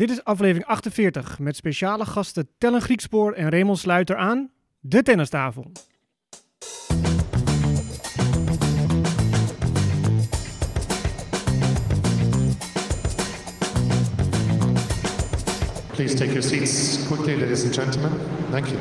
Dit is aflevering 48 met speciale gasten Tellen Griekspoor en Raymond Sluiter aan de tennistafel. Please take your seats quickly, ladies and gentlemen. Thank you.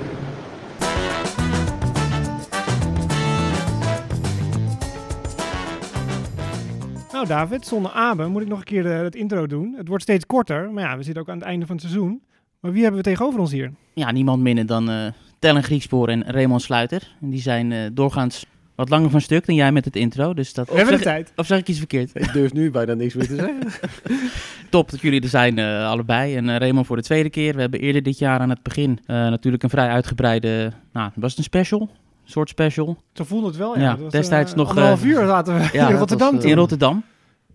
Nou David, zonder Abe moet ik nog een keer eh, het intro doen. Het wordt steeds korter, maar ja, we zitten ook aan het einde van het seizoen. Maar wie hebben we tegenover ons hier? Ja, niemand minder dan eh Tellen Griekspoor en Raymond Sluiter. En die zijn eh, doorgaans wat langer van stuk dan jij met het intro. Dus dat, We hebben de tijd. of zeg ik iets verkeerd? Ik durf nu bijna niks meer te zeggen. Top dat jullie er zijn, eh, allebei. En eh, Raymond voor de tweede keer. We hebben eerder dit jaar aan het begin eh, natuurlijk een vrij uitgebreide... Nou, was het een special? Een soort special? Zo voelde het wel, ja. Ja, Dat was, destijds eh, nog, Anderhalf uur zaten we ja, in Rotterdam was, toen. In Rotterdam.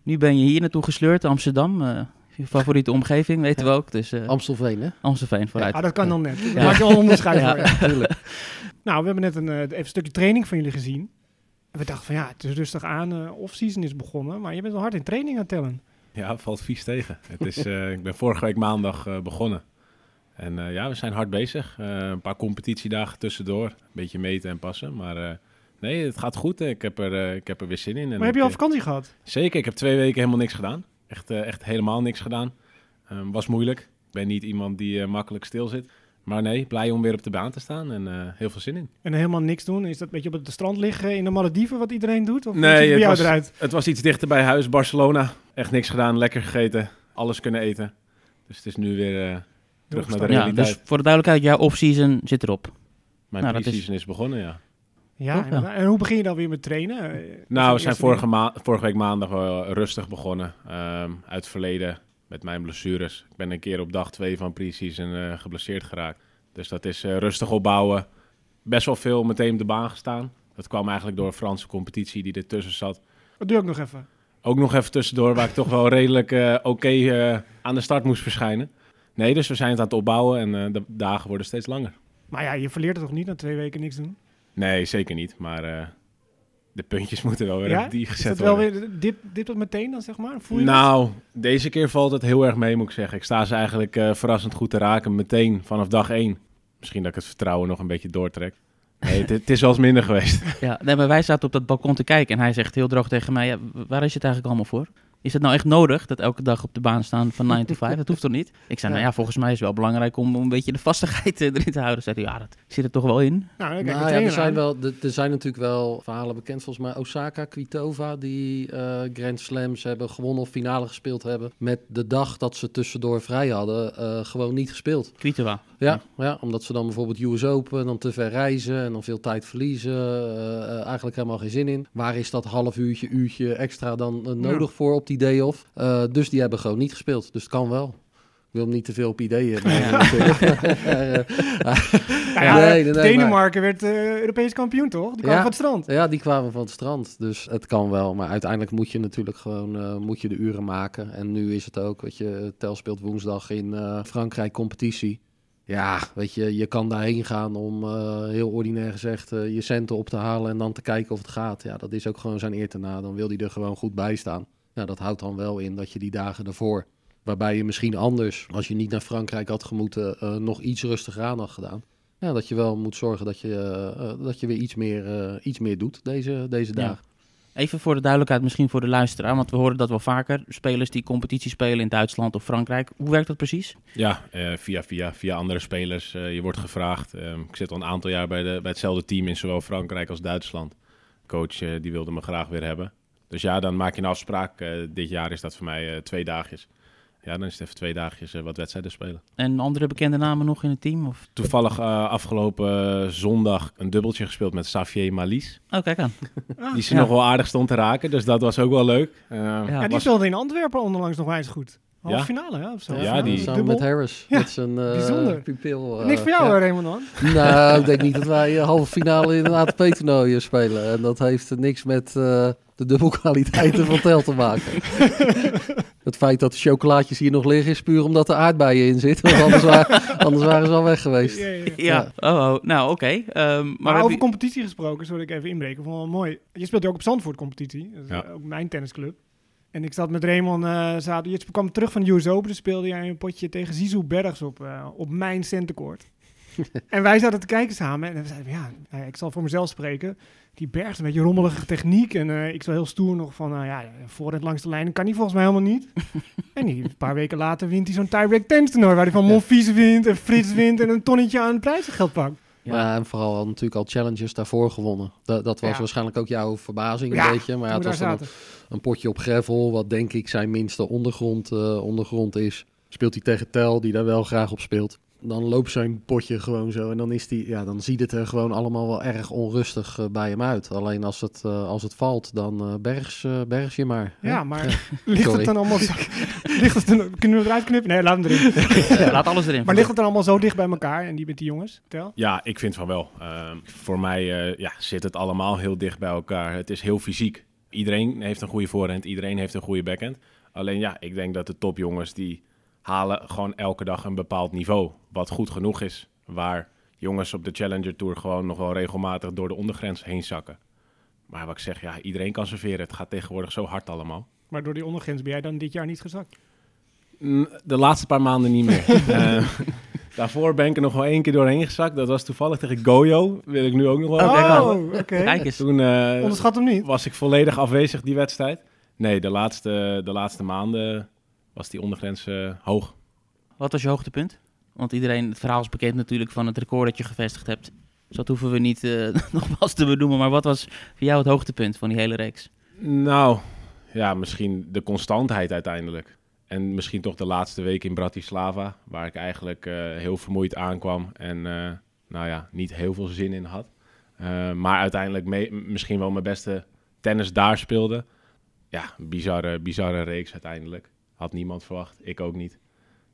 Nu ben je hier naartoe gesleurd, Amsterdam. eh, je favoriete omgeving, weten we ook. Dus eh Amstelveen, hè? Amstelveen vooruit. Ah, dat kan dan net. Ja. maak je al een onderscheid Ja. ja. Nou, we hebben net een, eh, even een stukje training van jullie gezien. En we dachten van ja, het is rustig aan, eh off-season is begonnen. Maar je bent wel hard in training aan het tellen. Ja, valt vies tegen. Het is, eh, ik ben vorige week maandag eh, begonnen. En eh, ja, we zijn hard bezig. Eh, een paar competitiedagen tussendoor. Een beetje meten en passen. Maar eh, nee, het gaat goed. Ik heb er, eh, ik heb er weer zin in. En Maar heb je al vakantie gehad? eh, Zeker, ik heb twee weken helemaal niks gedaan. Echt, eh, echt helemaal niks gedaan. Ehm, was moeilijk. Ik ben niet iemand die eh, makkelijk stil zit. Maar nee, blij om weer op de baan te staan en eh, heel veel zin in. En helemaal niks doen? Is dat een beetje op het strand liggen in de Malediven wat iedereen doet? Of Nee, het bij het jou was- eruit? Het was iets dichter bij huis, Barcelona. Echt niks gedaan, lekker gegeten, alles kunnen eten. Dus het is nu weer eh, terug naar de ja, realiteit. dus voor de duidelijkheid, jouw off-season zit erop. Mijn Nou, is- pre-season is... begonnen, ja. Ja, Toch, ja. inderdaad. en hoe begin je dan weer met trainen? Eh, Nou, we zijn vorige, ma- vorige week maandag wel rustig begonnen. Ehm, uit het verleden met mijn blessures. Ik ben een keer op dag twee van pre-season eh, geblesseerd geraakt. Dus dat is eh, rustig opbouwen. Best wel veel meteen op de baan gestaan. Dat kwam eigenlijk door een Franse competitie die ertussen zat. Dat doe ik nog even. Ook nog even tussendoor waar ik toch wel redelijk eh, oké eh, aan de start moest verschijnen. Nee, dus we zijn het aan het opbouwen en eh, de dagen worden steeds langer. Maar ja, je verleert het toch niet na twee weken niks doen? Nee, zeker niet. Maar eh, de puntjes moeten wel weer Ja? op die Is gezet dat wel worden. weer, dip, dip dat meteen dan, zeg maar? Voel je dat? Nou, deze keer valt het heel erg mee, moet ik zeggen. Ik sta ze eigenlijk eh, verrassend goed te raken, meteen vanaf dag één. Misschien dat ik het vertrouwen nog een beetje doortrek. Nee, het, het is wel eens minder geweest. Ja, nee, maar wij zaten op dat balkon te kijken en hij zegt heel droog tegen mij, ja, waar is het eigenlijk allemaal voor? Is het nou echt nodig dat elke dag op de baan staan van 9 to 5? Dat hoeft toch niet? Ik zei, Ja. nou ja, volgens mij is het wel belangrijk om een beetje de vastigheid eh, erin te houden. Zei hij, ja, dat zit er toch wel in. Nou, Nou ik ja, er zijn, aan. wel, er, er zijn natuurlijk wel verhalen bekend. Volgens mij Osaka, Kvitova, die eh, Grand Slams hebben gewonnen of finale gespeeld hebben. Met de dag dat ze tussendoor vrij hadden, eh, gewoon niet gespeeld. Kvitova. Ja, ja, omdat ze dan bijvoorbeeld US Open, dan te ver reizen en dan veel tijd verliezen. eigenlijk helemaal geen zin in. Waar is dat half uurtje, uurtje extra dan nodig voor op die day off? Eh, dus die hebben gewoon niet gespeeld. Dus het kan wel. Ik wil hem niet te veel op ideeën. Denemarken werd eh, Europees kampioen, toch? Die kwam Ja. van het strand. Ja, die kwamen van het strand. Dus het kan wel. Maar uiteindelijk moet je natuurlijk gewoon eh, moet je de uren maken. En nu is het ook, weet je, Tel speelt woensdag in Frankrijk competitie. Ja, weet je, je kan daarheen gaan om heel ordinair gezegd je centen op te halen en dan te kijken of het gaat. Ja, dat is ook gewoon zijn eer te na. Dan wil hij er gewoon goed bij staan. Ja, dat houdt dan wel in dat je die dagen ervoor, waarbij je misschien anders, als je niet naar Frankrijk had gemoeten, eh, nog iets rustiger aan had gedaan. Ja, dat je wel moet zorgen dat je, eh, eh, dat je weer iets meer, eh, iets meer doet deze, deze Ja. dagen. Even voor de duidelijkheid, misschien voor de luisteraar, want we horen dat wel vaker. Spelers die competitie spelen in Duitsland of Frankrijk. Hoe werkt dat precies? Ja, eh, via, via, via andere spelers. Eh, je wordt gevraagd. Ehm, ik zit al een aantal jaar bij, de, bij hetzelfde team in zowel Frankrijk als Duitsland. Coach die wilde me graag weer hebben. Dus ja, dan maak je een afspraak. Eh, dit jaar is dat voor mij eh, twee dagjes. Ja, dan is het even twee dagjes eh, wat wedstrijden spelen. En andere bekende namen nog in het team? Of... Toevallig eh, afgelopen zondag een dubbeltje gespeeld met Xavier Malis. Oh, kijk aan. Die ze ja. nog wel aardig stond te raken, dus dat was ook wel leuk. Eh, Ja, Ja, die was- speelde in Antwerpen onlangs nog wel eens goed. Halve Ja? finale, hè? Of zo. Ja, die- Samen Dubbel. met Harris, Ja, met zijn eh, bijzonder. pupil. eh, Niks voor jou, ja. Raymond, dan? Nou, ik denk niet dat wij eh, halve finale in een ATP-toernooi spelen. En dat heeft niks met eh, de dubbelkwaliteiten van Tel te maken. Het feit dat de chocolaatjes hier nog liggen is puur omdat er aardbeien in zitten. Want anders, wa- anders waren ze al weg geweest. Ja, ja. Ja, oh, oh. nou oké. Ehm, maar over je- competitie gesproken, sorry ik even inbreken. Vond wel mooi. Je speelt ook op Zandvoort competitie. Dat is Ja. ook mijn tennisclub. En ik zat met Raymond, eh zaten, je kwam terug van de US Open, dus speelde jij een potje tegen Zizou Bergs op, eh, op mijn centenkoord. en wij zaten te kijken samen en we zeiden, ja, nou ja, ik zal voor mezelf spreken. Die Bergs, een beetje rommelige techniek en eh, ik zo heel stoer nog van, nou ja, voorhand langs de lijn kan hij volgens mij helemaal niet. en die, een paar weken later wint hij zo'n tiebreak tennis toernooi, waar hij van Monfils wint en Frits wint en een tonnetje aan prijzengeld pakt. Ja. Maar en vooral al natuurlijk al challenges daarvoor gewonnen. Dat, dat was Ja. waarschijnlijk ook jouw verbazing een beetje. Maar het was dan een potje op gravel, wat denk ik zijn minste ondergrond, eh, ondergrond is. Speelt hij tegen Tel, die daar wel graag op speelt. Dan loopt zijn potje gewoon zo en dan, is die, ja, dan ziet het er gewoon allemaal wel erg onrustig eh, bij hem uit. Alleen als het, eh, als het valt, dan eh, bergs, bergs je maar. hè? Ja, maar ligt Sorry. het dan allemaal zo, ligt het dan, kunnen we eruit knippen? Nee, laat hem erin. Ja, laat alles erin. Maar ligt het dan allemaal zo dicht bij elkaar en die met die jongens? Tel? Ja, ik vind van wel. Ehm, voor mij eh, ja, zit het allemaal heel dicht bij elkaar. Het is heel fysiek. Iedereen heeft een goede voorhand, iedereen heeft een goede backhand. Alleen ja, ik denk dat de topjongens die halen gewoon elke dag een bepaald niveau. Wat goed genoeg is. Waar jongens op de Challenger Tour gewoon nog wel regelmatig door de ondergrens heen zakken. Maar wat ik zeg, ja, iedereen kan serveren. Het gaat tegenwoordig zo hard allemaal. Maar door die ondergrens ben jij dan dit jaar niet gezakt? Mm, De laatste paar maanden niet meer. Eh, daarvoor ben ik er nog wel één keer doorheen gezakt. Dat was toevallig tegen Goyo. Wil ik nu ook nog wel. Oh, oké. Kijk eens. Toen eh, Onderschat hem niet. was ik volledig afwezig die wedstrijd. Nee, de laatste, de laatste maanden was die ondergrens eh, hoog. Wat was je hoogtepunt? Want iedereen, het verhaal is bekend natuurlijk van het record dat je gevestigd hebt. Dus dat hoeven we niet eh, nogmaals te benoemen. Maar wat was voor jou het hoogtepunt van die hele reeks? Nou, ja, misschien de constantheid uiteindelijk. En misschien toch de laatste week in Bratislava, waar ik eigenlijk eh, heel vermoeid aankwam en nou ja, niet heel veel zin in had. Maar uiteindelijk mee- misschien wel mijn beste tennis daar speelde. Ja, bizarre, bizarre reeks uiteindelijk. Had niemand verwacht, ik ook niet.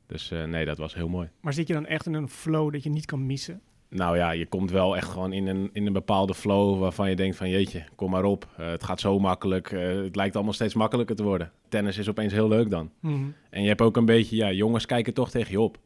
Dus eh, nee, dat was heel mooi. Maar zit je dan echt in een flow dat je niet kan missen? Nou ja, je komt wel echt gewoon in een, in een bepaalde flow waarvan je denkt van jeetje, kom maar op. Eh, het gaat zo makkelijk. Eh, het lijkt allemaal steeds makkelijker te worden. Tennis is opeens heel leuk dan. Mhm. En je hebt ook een beetje, ja, jongens kijken toch tegen je op.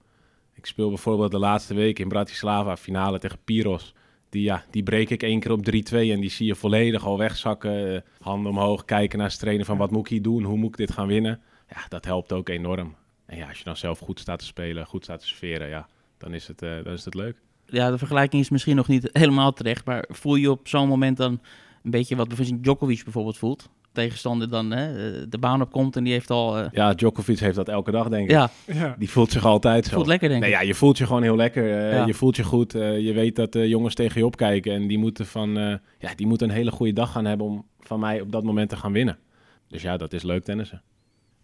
Ik speel bijvoorbeeld de laatste week in Bratislava, finale tegen Piros. Die, ja, die breek ik één keer op 3-2 en die zie je volledig al wegzakken. Handen omhoog, kijken naar zijn trainer van wat moet ik hier doen, hoe moet ik dit gaan winnen. Ja, dat helpt ook enorm. En ja, als je dan zelf goed staat te spelen, goed staat te serveren, ja, dan is het, eh, dan is het leuk. Ja, de vergelijking is misschien nog niet helemaal terecht. Maar voel je op zo'n moment dan een beetje wat bijvoorbeeld Djokovic bijvoorbeeld voelt? Tegenstander dan hè, eh, de baan opkomt en die heeft al... eh, Ja, Djokovic heeft dat elke dag, denk ik. ja, Ja. Die voelt zich altijd zo. voelt lekker denk ik. Nee, ja, je voelt je gewoon heel lekker. Ja. Je voelt je goed. je weet dat de jongens tegen je opkijken. En die moeten, van, eh, ja, die moeten een hele goede dag gaan hebben om van mij op dat moment te gaan winnen. Dus ja, dat is leuk tennissen.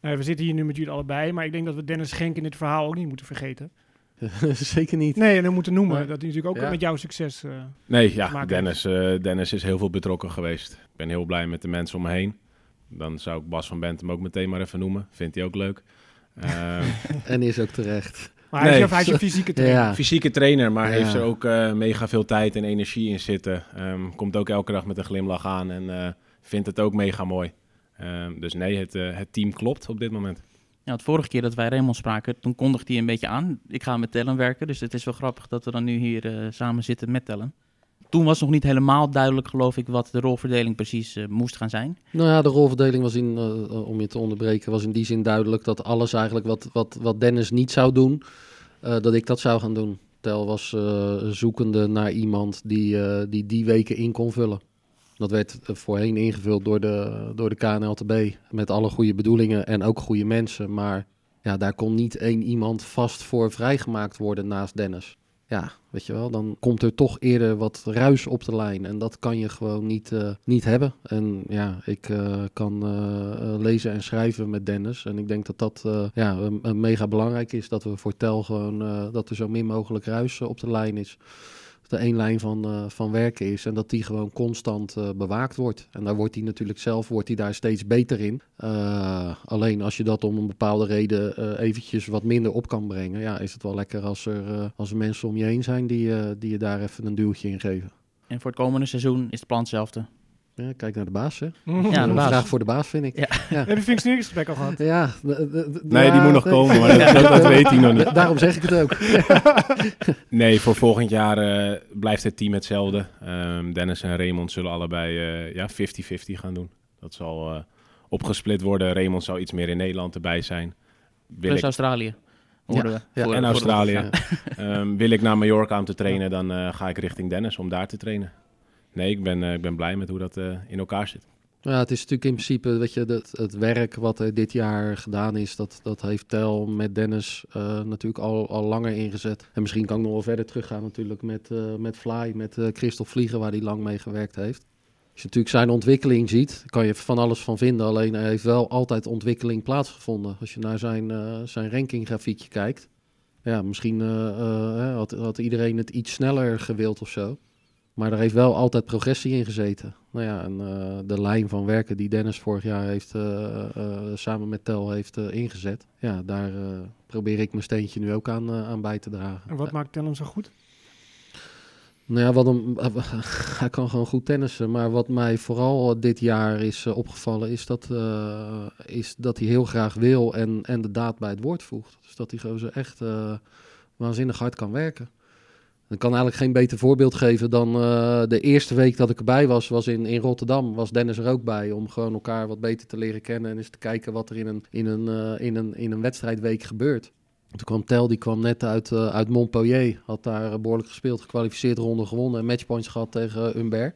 Nou, we zitten hier nu met jullie allebei, maar ik denk dat we Dennis Schenk in dit verhaal ook niet moeten vergeten. Zeker niet. Nee, en dan moeten noemen dat hij natuurlijk ook Ja. met jouw succes... eh, Nee, ja. Dennis, eh, Dennis is heel veel betrokken geweest. Ik ben heel blij met de mensen om me heen. Dan zou ik Bas van Bentem ook meteen maar even noemen. Vindt hij ook leuk. Ehm, En is ook terecht. maar hij is, Nee. je- hij is je fysieke trainer. Ja. fysieke trainer, maar Ja. heeft er ook eh, mega veel tijd en energie in zitten. Ehm, komt ook elke dag met een glimlach aan en eh, vindt het ook mega mooi. Ehm, dus nee, het, eh, het team klopt op dit moment. Ja, want vorige keer dat wij Raymond spraken, toen kondigde hij een beetje aan. Ik ga met Tellen werken, dus het is wel grappig dat we dan nu hier eh, samen zitten met Tellen. Toen was nog niet helemaal duidelijk, geloof ik, wat de rolverdeling precies eh, moest gaan zijn. Nou ja, de rolverdeling was in, om je te onderbreken, was in die zin duidelijk dat alles eigenlijk wat, wat, wat Dennis niet zou doen, eh, dat ik dat zou gaan doen. Tel was eh, zoekende naar iemand die, eh, die die weken in kon vullen. Dat werd eh, voorheen ingevuld door de, door de KNLTB met alle goede bedoelingen en ook goede mensen. Maar ja, daar kon niet één iemand vast voor vrijgemaakt worden naast Dennis. Ja, weet je wel, dan komt er toch eerder wat ruis op de lijn. En dat kan je gewoon niet, eh, niet hebben. En ja, ik eh, kan lezen en schrijven met Dennis. En ik denk dat dat ja, mega belangrijk is. Dat we voor Tel gewoon, dat er zo min mogelijk ruis op de lijn is. De één lijn van, eh, van werken is. En dat die gewoon constant eh, bewaakt wordt. En daar wordt hij natuurlijk zelf wordt hij daar steeds beter in. Eh, alleen als je dat om een bepaalde reden eventjes wat minder op kan brengen. Ja, is het wel lekker als er, als mensen om je heen zijn die, die je daar even een duwtje in geven. En voor het komende seizoen is het plan hetzelfde. Ja, kijk naar de baas, hè. Ja, de baas. vraag voor de baas, vind ik. Ja. Heb je gesprek al gehad? Ja, Nee, ja, die moet nog komen, maar dat, dat, dat weet hij nog niet. Da- Daarom zeg ik het ook. Nee, voor volgend jaar eh, blijft het team hetzelfde. Ehm, Dennis en Raymond zullen allebei eh, ja, 50-50 gaan doen. Dat zal eh, opgesplit worden. Raymond zou iets meer in Nederland erbij zijn. Wil Plus ik, Australië. Hoorden we. Ja, Voor- en Australië. Ja. Ehm, wil ik naar Mallorca om te trainen, dan eh, ga ik richting Dennis om daar te trainen. Nee, ik ben, eh, ik ben blij met hoe dat eh, in elkaar zit. Ja, het is natuurlijk in principe, weet je, het, het werk wat er dit jaar gedaan is, dat, dat heeft Tel met Dennis eh, natuurlijk al, al langer ingezet. En misschien kan ik nog wel verder teruggaan natuurlijk met, eh, met Fly, met eh Christophe Vliegen, waar hij lang mee gewerkt heeft. Als je natuurlijk zijn ontwikkeling ziet, kan je van alles van vinden. Alleen er heeft wel altijd ontwikkeling plaatsgevonden. Als je naar zijn, zijn rankinggrafiekje kijkt. Ja, misschien had, had iedereen het iets sneller gewild of zo. Maar er heeft wel altijd progressie in gezeten. Nou ja, en eh, de lijn van werken die Dennis vorig jaar heeft eh, eh, samen met Tel heeft ingezet. Ja, daar probeer ik mijn steentje nu ook aan, aan bij te dragen. En wat maakt Tellem zo goed? Nou ja, wat hem, hij kan gewoon goed tennissen. Maar wat mij vooral dit jaar is opgevallen, is dat, is dat hij heel graag wil en, en de daad bij het woord voegt. Dus dat hij gewoon zo echt waanzinnig hard kan werken. Ik kan eigenlijk geen beter voorbeeld geven dan eh, de eerste week dat ik erbij was, was in, in Rotterdam. Was Dennis er ook bij om gewoon elkaar wat beter te leren kennen en eens te kijken wat er in een, in een, eh, in een, in een wedstrijdweek gebeurt. Toen kwam Tel, die kwam net uit, eh, uit Montpellier. Had daar eh, behoorlijk gespeeld, gekwalificeerd, ronde gewonnen en matchpoints gehad tegen Humbert.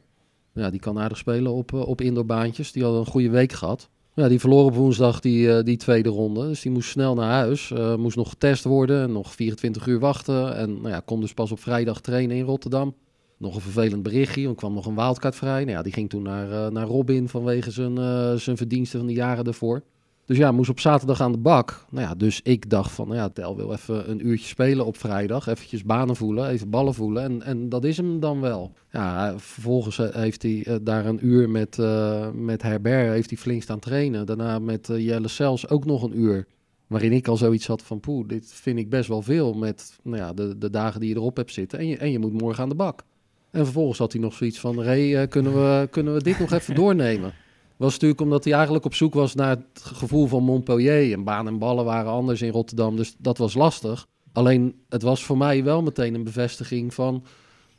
Ja, die kan aardig spelen op, op indoorbaantjes. Die had een goede week gehad. Ja, die verloor op woensdag die, eh, die tweede ronde. Dus die moest snel naar huis. Eh, moest nog getest worden. Nog 24 uur wachten. En nou ja, kon dus pas op vrijdag trainen in Rotterdam. Nog een vervelend berichtje. Want kwam nog een wildcard vrij. Nou ja, die ging toen naar, eh, naar Robin vanwege zijn, zijn verdiensten van de jaren ervoor. Dus ja, moest op zaterdag aan de bak. Nou ja, dus ik dacht van, nou ja, Tel wil even een uurtje spelen op vrijdag. Eventjes banen voelen, even ballen voelen. En, en dat is hem dan wel. Ja, vervolgens eh, heeft hij eh, daar een uur met, eh, met Herbert heeft hij flink staan trainen. Daarna met Jelle Sels ook nog een uur. Waarin ik al zoiets had van, poeh, dit vind ik best wel veel met nou ja, de, de dagen die je erop hebt zitten. En je, en je moet morgen aan de bak. En vervolgens had hij nog zoiets van, Ray, eh, kunnen, we, kunnen we dit nog even doornemen? Was natuurlijk omdat hij eigenlijk op zoek was naar het gevoel van Montpellier. En baan en ballen waren anders in Rotterdam, dus dat was lastig. Alleen, het was voor mij wel meteen een bevestiging van...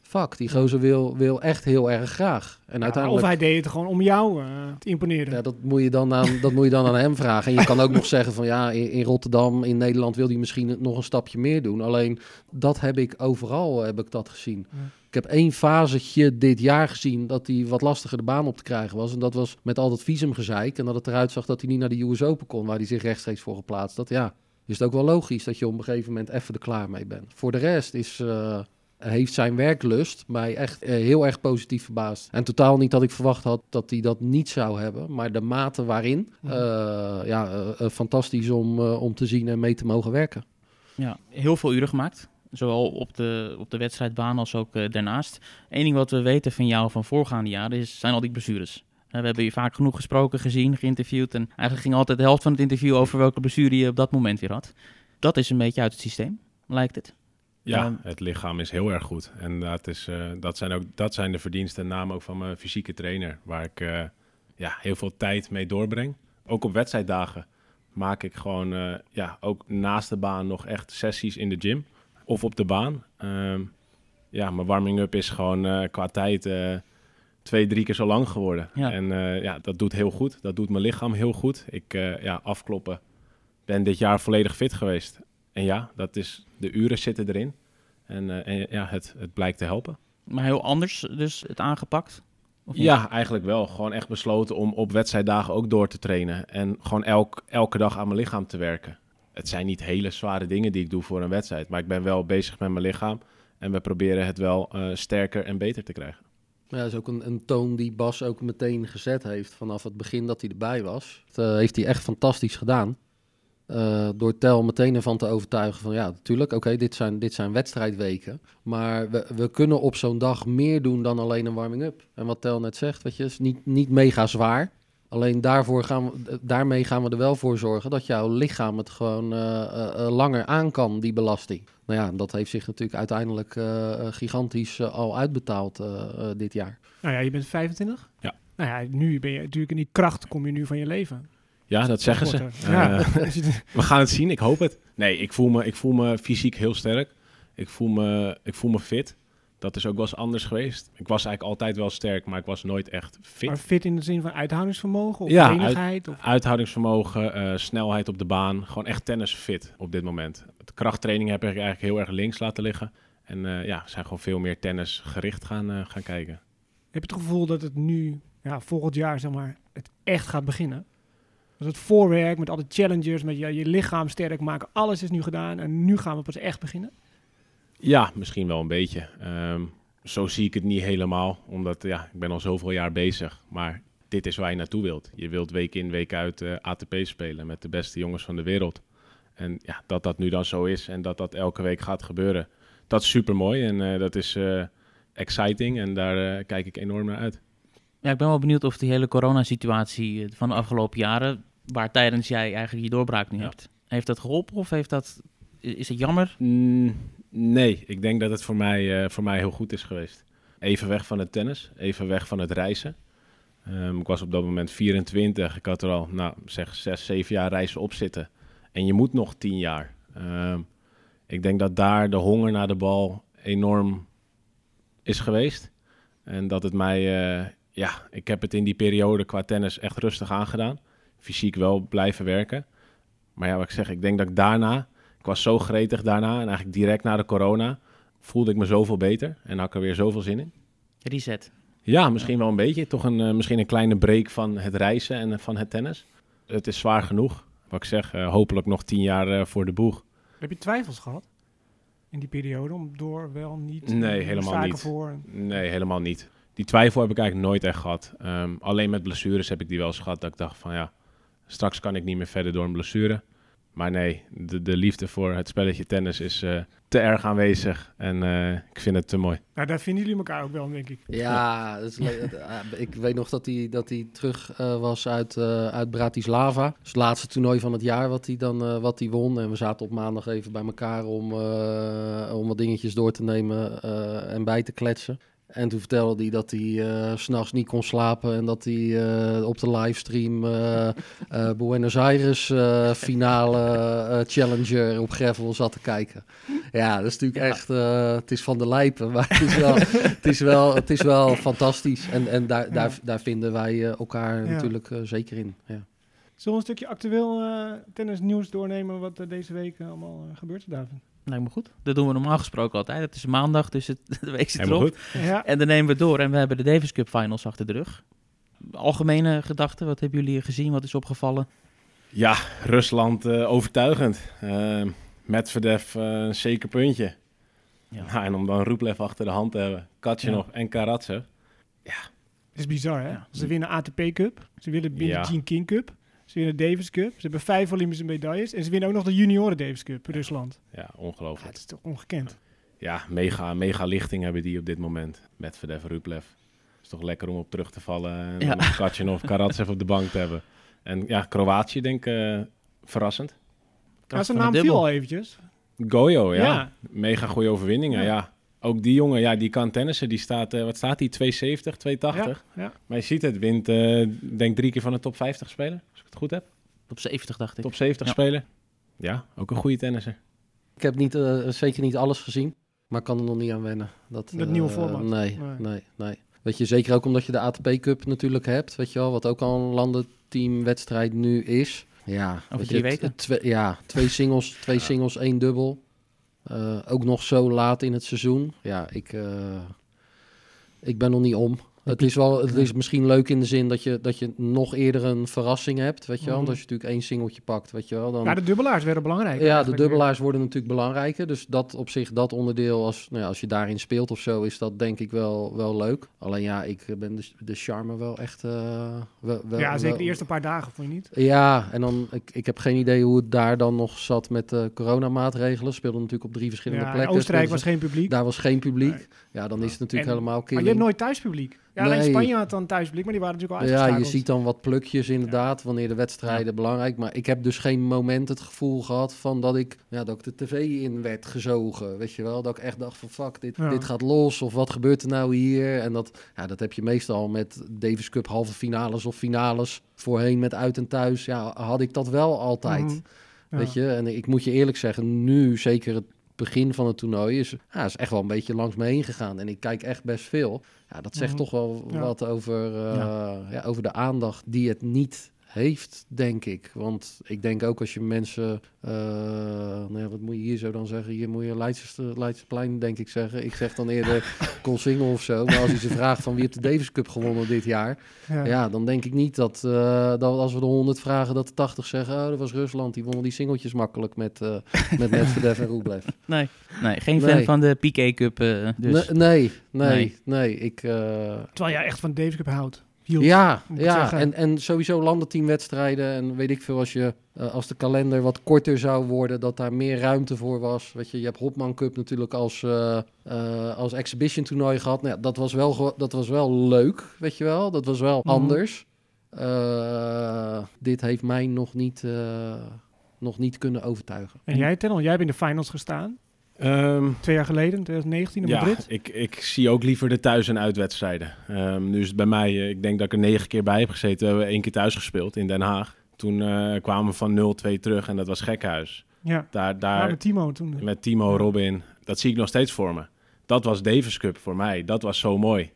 Fuck, die gozer wil, wil echt heel erg graag. En Ja, uiteindelijk... Of hij deed het gewoon om jou eh, te imponeren. Ja, dat moet, je dan aan, dat moet je dan aan hem vragen. En je kan ook nog zeggen van ja, in, in Rotterdam, in Nederland wil hij misschien nog een stapje meer doen. Alleen dat heb ik overal heb ik dat gezien. Ja. Ik heb één fasetje dit jaar gezien dat hij wat lastiger de baan op te krijgen was. En dat was met al dat visumgezeik. En dat het eruit zag dat hij niet naar de US Open kon, waar hij zich rechtstreeks voor geplaatst had. Ja, is het ook wel logisch dat je op een gegeven moment even er klaar mee bent. Voor de rest is... eh, heeft zijn werklust mij echt eh, heel erg positief verbaasd. En totaal niet dat ik verwacht had dat hij dat niet zou hebben. Maar de mate waarin, Mhm. eh, ja, fantastisch om, om te zien en mee te mogen werken. Ja, heel veel uren gemaakt. Zowel op de, op de wedstrijdbaan als ook eh, daarnaast. Eén ding wat we weten van jou van voorgaande jaren is, zijn al die blessures. Eh, we hebben je vaak genoeg gesproken, gezien, geïnterviewd. En eigenlijk ging altijd de helft van het interview over welke blessure je op dat moment weer had. Dat is een beetje uit het systeem, lijkt het. Ja, Ehm, het lichaam is heel erg goed. En dat, is, eh, dat, zijn ook, dat zijn de verdiensten en namen ook van mijn fysieke trainer. Waar ik ja, heel veel tijd mee doorbreng. Ook op wedstrijddagen maak ik gewoon ja, ook naast de baan nog echt sessies in de gym. Of op de baan. Ehm, ja, mijn warming-up is gewoon eh, qua tijd eh, twee, drie keer zo lang geworden. Ja. En eh, ja, dat doet heel goed. Dat doet mijn lichaam heel goed. Ik ja, afkloppen. Ben dit jaar volledig fit geweest. En ja, dat is, de uren zitten erin. En, en ja, het, het blijkt te helpen. Maar heel anders dus het aangepakt? Ja, eigenlijk wel. Gewoon echt besloten om op wedstrijddagen ook door te trainen. En gewoon elk, elke dag aan mijn lichaam te werken. Het zijn niet hele zware dingen die ik doe voor een wedstrijd. Maar ik ben wel bezig met mijn lichaam. En we proberen het wel eh, sterker en beter te krijgen. Ja, dat is ook een, toon die Bas ook meteen gezet heeft vanaf het begin dat hij erbij was. Dat eh, heeft hij echt fantastisch gedaan. Eh, door Tel meteen ervan te overtuigen van ja, natuurlijk, oké, dit, zijn, dit zijn wedstrijdweken. Maar we, we kunnen op zo'n dag meer doen dan alleen een warming-up. En wat Tel net zegt, weet je, is niet, niet mega zwaar. Alleen daarvoor gaan we, daarmee gaan we er wel voor zorgen dat jouw lichaam het gewoon eh, eh, eh, langer aan kan, die belasting. Nou ja, dat heeft zich natuurlijk uiteindelijk eh, eh, gigantisch eh, al uitbetaald eh, eh, dit jaar. Nou ja, je bent 25? Ja. Nou ja, nu ben je natuurlijk in die kracht kom je nu van je leven. Ja, dat zeggen ze. Ja. Eh, we gaan het zien, ik hoop het. Nee, ik voel me, ik voel me fysiek heel sterk. Ik voel me, ik voel me fit. Dat is ook wel eens anders geweest. Ik was eigenlijk altijd wel sterk, maar ik was nooit echt fit. Maar fit in de zin van uithoudingsvermogen of Ja? Of... Uithoudingsvermogen, eh, snelheid op de baan. Gewoon echt tennisfit op dit moment. De krachttraining heb ik eigenlijk heel erg links laten liggen. En eh, ja, we zijn gewoon veel meer tennisgericht gaan, eh, gaan kijken. Heb je het gevoel dat het nu, ja, volgend jaar, zeg maar, het echt gaat beginnen? Dat het voorwerk met alle challengers, met je, je lichaam sterk maken, alles is nu gedaan en nu gaan we pas echt beginnen? Ja, misschien wel een beetje. Ehm, zo zie ik het niet helemaal, omdat ja, ik ben al zoveel jaar bezig. Maar dit is waar je naartoe wilt. Je wilt week in, week uit eh, ATP spelen met de beste jongens van de wereld. En ja, dat dat nu dan zo is en dat dat elke week gaat gebeuren, dat is super mooi en eh, dat is eh, exciting en daar kijk ik enorm naar uit. Ja, ik ben wel benieuwd of die hele coronasituatie van de afgelopen jaren, waar tijdens jij eigenlijk je doorbraak nu Ja. hebt, heeft dat geholpen of heeft dat, is het jammer? Mm, nee, ik denk dat het voor mij, eh, voor mij heel goed is geweest. Even weg van het tennis, even weg van het reizen. Ehm, ik was op dat moment 24. Ik had er al, nou, zeg, 6, 7 jaar reizen op zitten. En je moet nog 10 jaar. Ehm, ik denk dat daar de honger naar de bal enorm is geweest. En dat het mij, eh, ja, ik heb het in die periode qua tennis echt rustig aangedaan. Fysiek wel blijven werken. Maar ja, wat ik zeg, ik denk dat ik daarna, ik was zo gretig daarna en eigenlijk direct na de corona, voelde ik me zoveel beter en had ik er weer zoveel zin in. Reset. Ja, misschien wel een beetje. Toch een, eh, misschien een kleine break van het reizen en eh, van het tennis. Het is zwaar genoeg. Wat ik zeg, eh, hopelijk nog tien jaar eh, voor de boeg. Heb je twijfels gehad in die periode om door wel niet? Nee, helemaal zaken niet. Voor? Nee, helemaal niet. Die twijfel heb ik eigenlijk nooit echt gehad. Ehm, alleen met blessures heb ik die wel eens gehad. Dat ik dacht van ja, straks kan ik niet meer verder door een blessure. Maar nee, de, de liefde voor het spelletje tennis is eh, te erg aanwezig. En eh, ik vind het te mooi. Nou, daar vinden jullie elkaar ook wel, denk ik. Ja, dat is eh, ik weet nog dat hij, dat hij terug eh, was uit, eh, uit Bratislava. Dus het laatste toernooi van het jaar wat hij dan eh, wat hij won. En we zaten op maandag even bij elkaar om, eh, om wat dingetjes door te nemen eh, en bij te kletsen. En toen vertelde hij dat hij eh, s s'nachts niet kon slapen en dat hij eh, op de livestream eh, eh, Buenos Aires eh, finale eh, Challenger op gravel zat te kijken. Ja, dat is natuurlijk echt, eh, het is van de lijpen, maar het is wel, het is wel, het is wel fantastisch. En, en daar, daar, daar vinden wij eh, elkaar Ja. natuurlijk eh, zeker in. Ja. Zullen we een stukje actueel eh, tennisnieuws doornemen wat er deze week eh, allemaal eh, gebeurt, David? Lijkt me goed. Dat doen we normaal gesproken altijd. Het is maandag, dus het, de week zit erop. goed. Ja, En dan nemen we het door en we hebben de Davis Cup Finals achter de rug. Algemene gedachten, wat hebben jullie gezien? Wat is opgevallen? Ja, Rusland eh, overtuigend. Ehm Medvedev eh, een zeker puntje. Ja. Nou, en om dan Rublev achter de hand te hebben. Katjanov en Karatsev. het is bizar, hè? Ja. Ze winnen ATP Cup, ze winnen Billie Ja. Jean King Cup, ze winnen Davis Cup, ze hebben vijf Olympische medailles en ze winnen ook nog de junioren Davis Cup, Rusland. Ja, ongelooflijk. het is toch ongekend. Ja, mega, mega lichting hebben die op dit moment. Medvedev, Rublev. is toch lekker om op terug te vallen. En nog Katjanov, Karatsev op de bank te hebben. En ja, Kroatië denk ik eh, verrassend. Ja, zijn naam het viel al eventjes. Gojo, ja. Ja. Mega goede overwinningen, Ja. ja. Ook die jongen, ja, die kan tennissen. Die staat, eh, wat staat die? 270, 280? Ja, ja. Maar je ziet het, wint, eh denk drie keer van de top 50 spelen. Het goed heb. Op 70 dacht ik. Top 70 Ja. spelen. Ja, ook een goede tennisser. Ik heb niet, eh, zeker niet alles gezien, maar ik kan er nog niet aan wennen. Dat, Dat eh, nieuwe format. Nee, Nee. nee, nee, Weet je, zeker ook omdat je de ATP Cup natuurlijk hebt, weet je wel, wat ook al een landenteamwedstrijd nu is. Ja, Over drie je, weken. Twee, ja, twee singles, twee singles, één dubbel. Eh, ook nog zo laat in het seizoen. Ja, ik, eh, ik ben nog niet om. Het is, wel, het is misschien leuk in de zin dat je, dat je nog eerder een verrassing hebt, weet je wel. Want Mhm. als je natuurlijk één singeltje pakt, weet je wel, dan... Ja, de dubbelaars werden belangrijk. Ja, de dubbelaars worden natuurlijk belangrijker. Dus dat op zich, dat onderdeel, als, nou ja, als je daarin speelt of zo, is dat denk ik wel, wel leuk. Alleen ja, ik ben de, de charme wel echt... eh, wel. Ja, zeker wel- de eerste paar dagen, vond je niet? Ja, en dan, ik, ik heb geen idee hoe het daar dan nog zat met de coronamaatregelen. Speelden natuurlijk op drie verschillende Ja, plekken. Oostenrijk was Speelden geen publiek. Daar was geen publiek. Nee. Ja, dan is het natuurlijk helemaal Maar je hebt nooit thuispubliek. Ja, alleen Nee. Spanje had dan thuispubliek, maar die waren natuurlijk al Ja, uitgeschakeld. je ziet dan wat plukjes inderdaad, wanneer de wedstrijden belangrijk. Maar ik heb dus geen moment het gevoel gehad van dat ik, ja, dat ik de tv in werd gezogen. Weet je wel, dat ik echt dacht van fuck, dit, Ja. dit gaat los. Of wat gebeurt er nou hier? En dat, ja, dat heb je meestal met Davis Cup halve finales of finales. Voorheen met uit en thuis, ja, had ik dat wel altijd. Mhm. Ja. Weet je, en ik moet je eerlijk zeggen, nu zeker het begin van het toernooi is, ja, is echt wel een beetje langs me heen gegaan. En ik kijk echt best veel. Ja, dat zegt Mhm. toch wel wat over, eh, ja, over de aandacht die het niet heeft, denk ik. Want ik denk ook als je mensen... eh, nou ja, wat moet je hier zo dan zeggen? Hier moet je Leidse, Leidseplein, denk ik, zeggen. Ik zeg dan eerder Colsingel of zo. Maar als hij ze vraagt van wie heeft de Davis Cup gewonnen dit jaar... Ja. Ja, dan denk ik niet dat, eh, dat als we de 100 vragen, dat de 80 zeggen: Oh, dat was Rusland. Die wonnen die singeltjes makkelijk met, eh met Medvedev en Rublev. Nee, nee geen fan Nee. van de Piqué Cup. eh, dus. Nee, nee, nee, Nee. nee. Ik, eh, Terwijl jij echt van Davis Cup houdt. Hield, ja, ja. En, en sowieso landenteamwedstrijden. En weet ik veel, als, je, eh, als de kalender wat korter zou worden, dat daar meer ruimte voor was. Weet je, je hebt Hopman Cup natuurlijk als, eh, eh, als exhibition toernooi gehad. Nou, ja, dat, was wel, dat was wel leuk, weet je wel. Dat was wel Mhm. anders. Dit heeft mij nog niet, nog niet kunnen overtuigen. En jij, Tennel, jij hebt in de finals gestaan. Ehm, Twee jaar geleden, in 2019 in ja, Madrid. ik, ik zie ook liever de thuis- en uitwedstrijden. Nu is het bij mij, eh, ik denk dat ik er negen keer bij heb gezeten. We hebben één keer thuis gespeeld in Den Haag. Toen eh, kwamen we van 0-2 terug en dat was gekhuis. Ja, Daar, ja, daar met Timo toen. met Timo, Ja. Robin, dat zie ik nog steeds voor me. Dat was Davis Cup voor mij. Dat was zo mooi.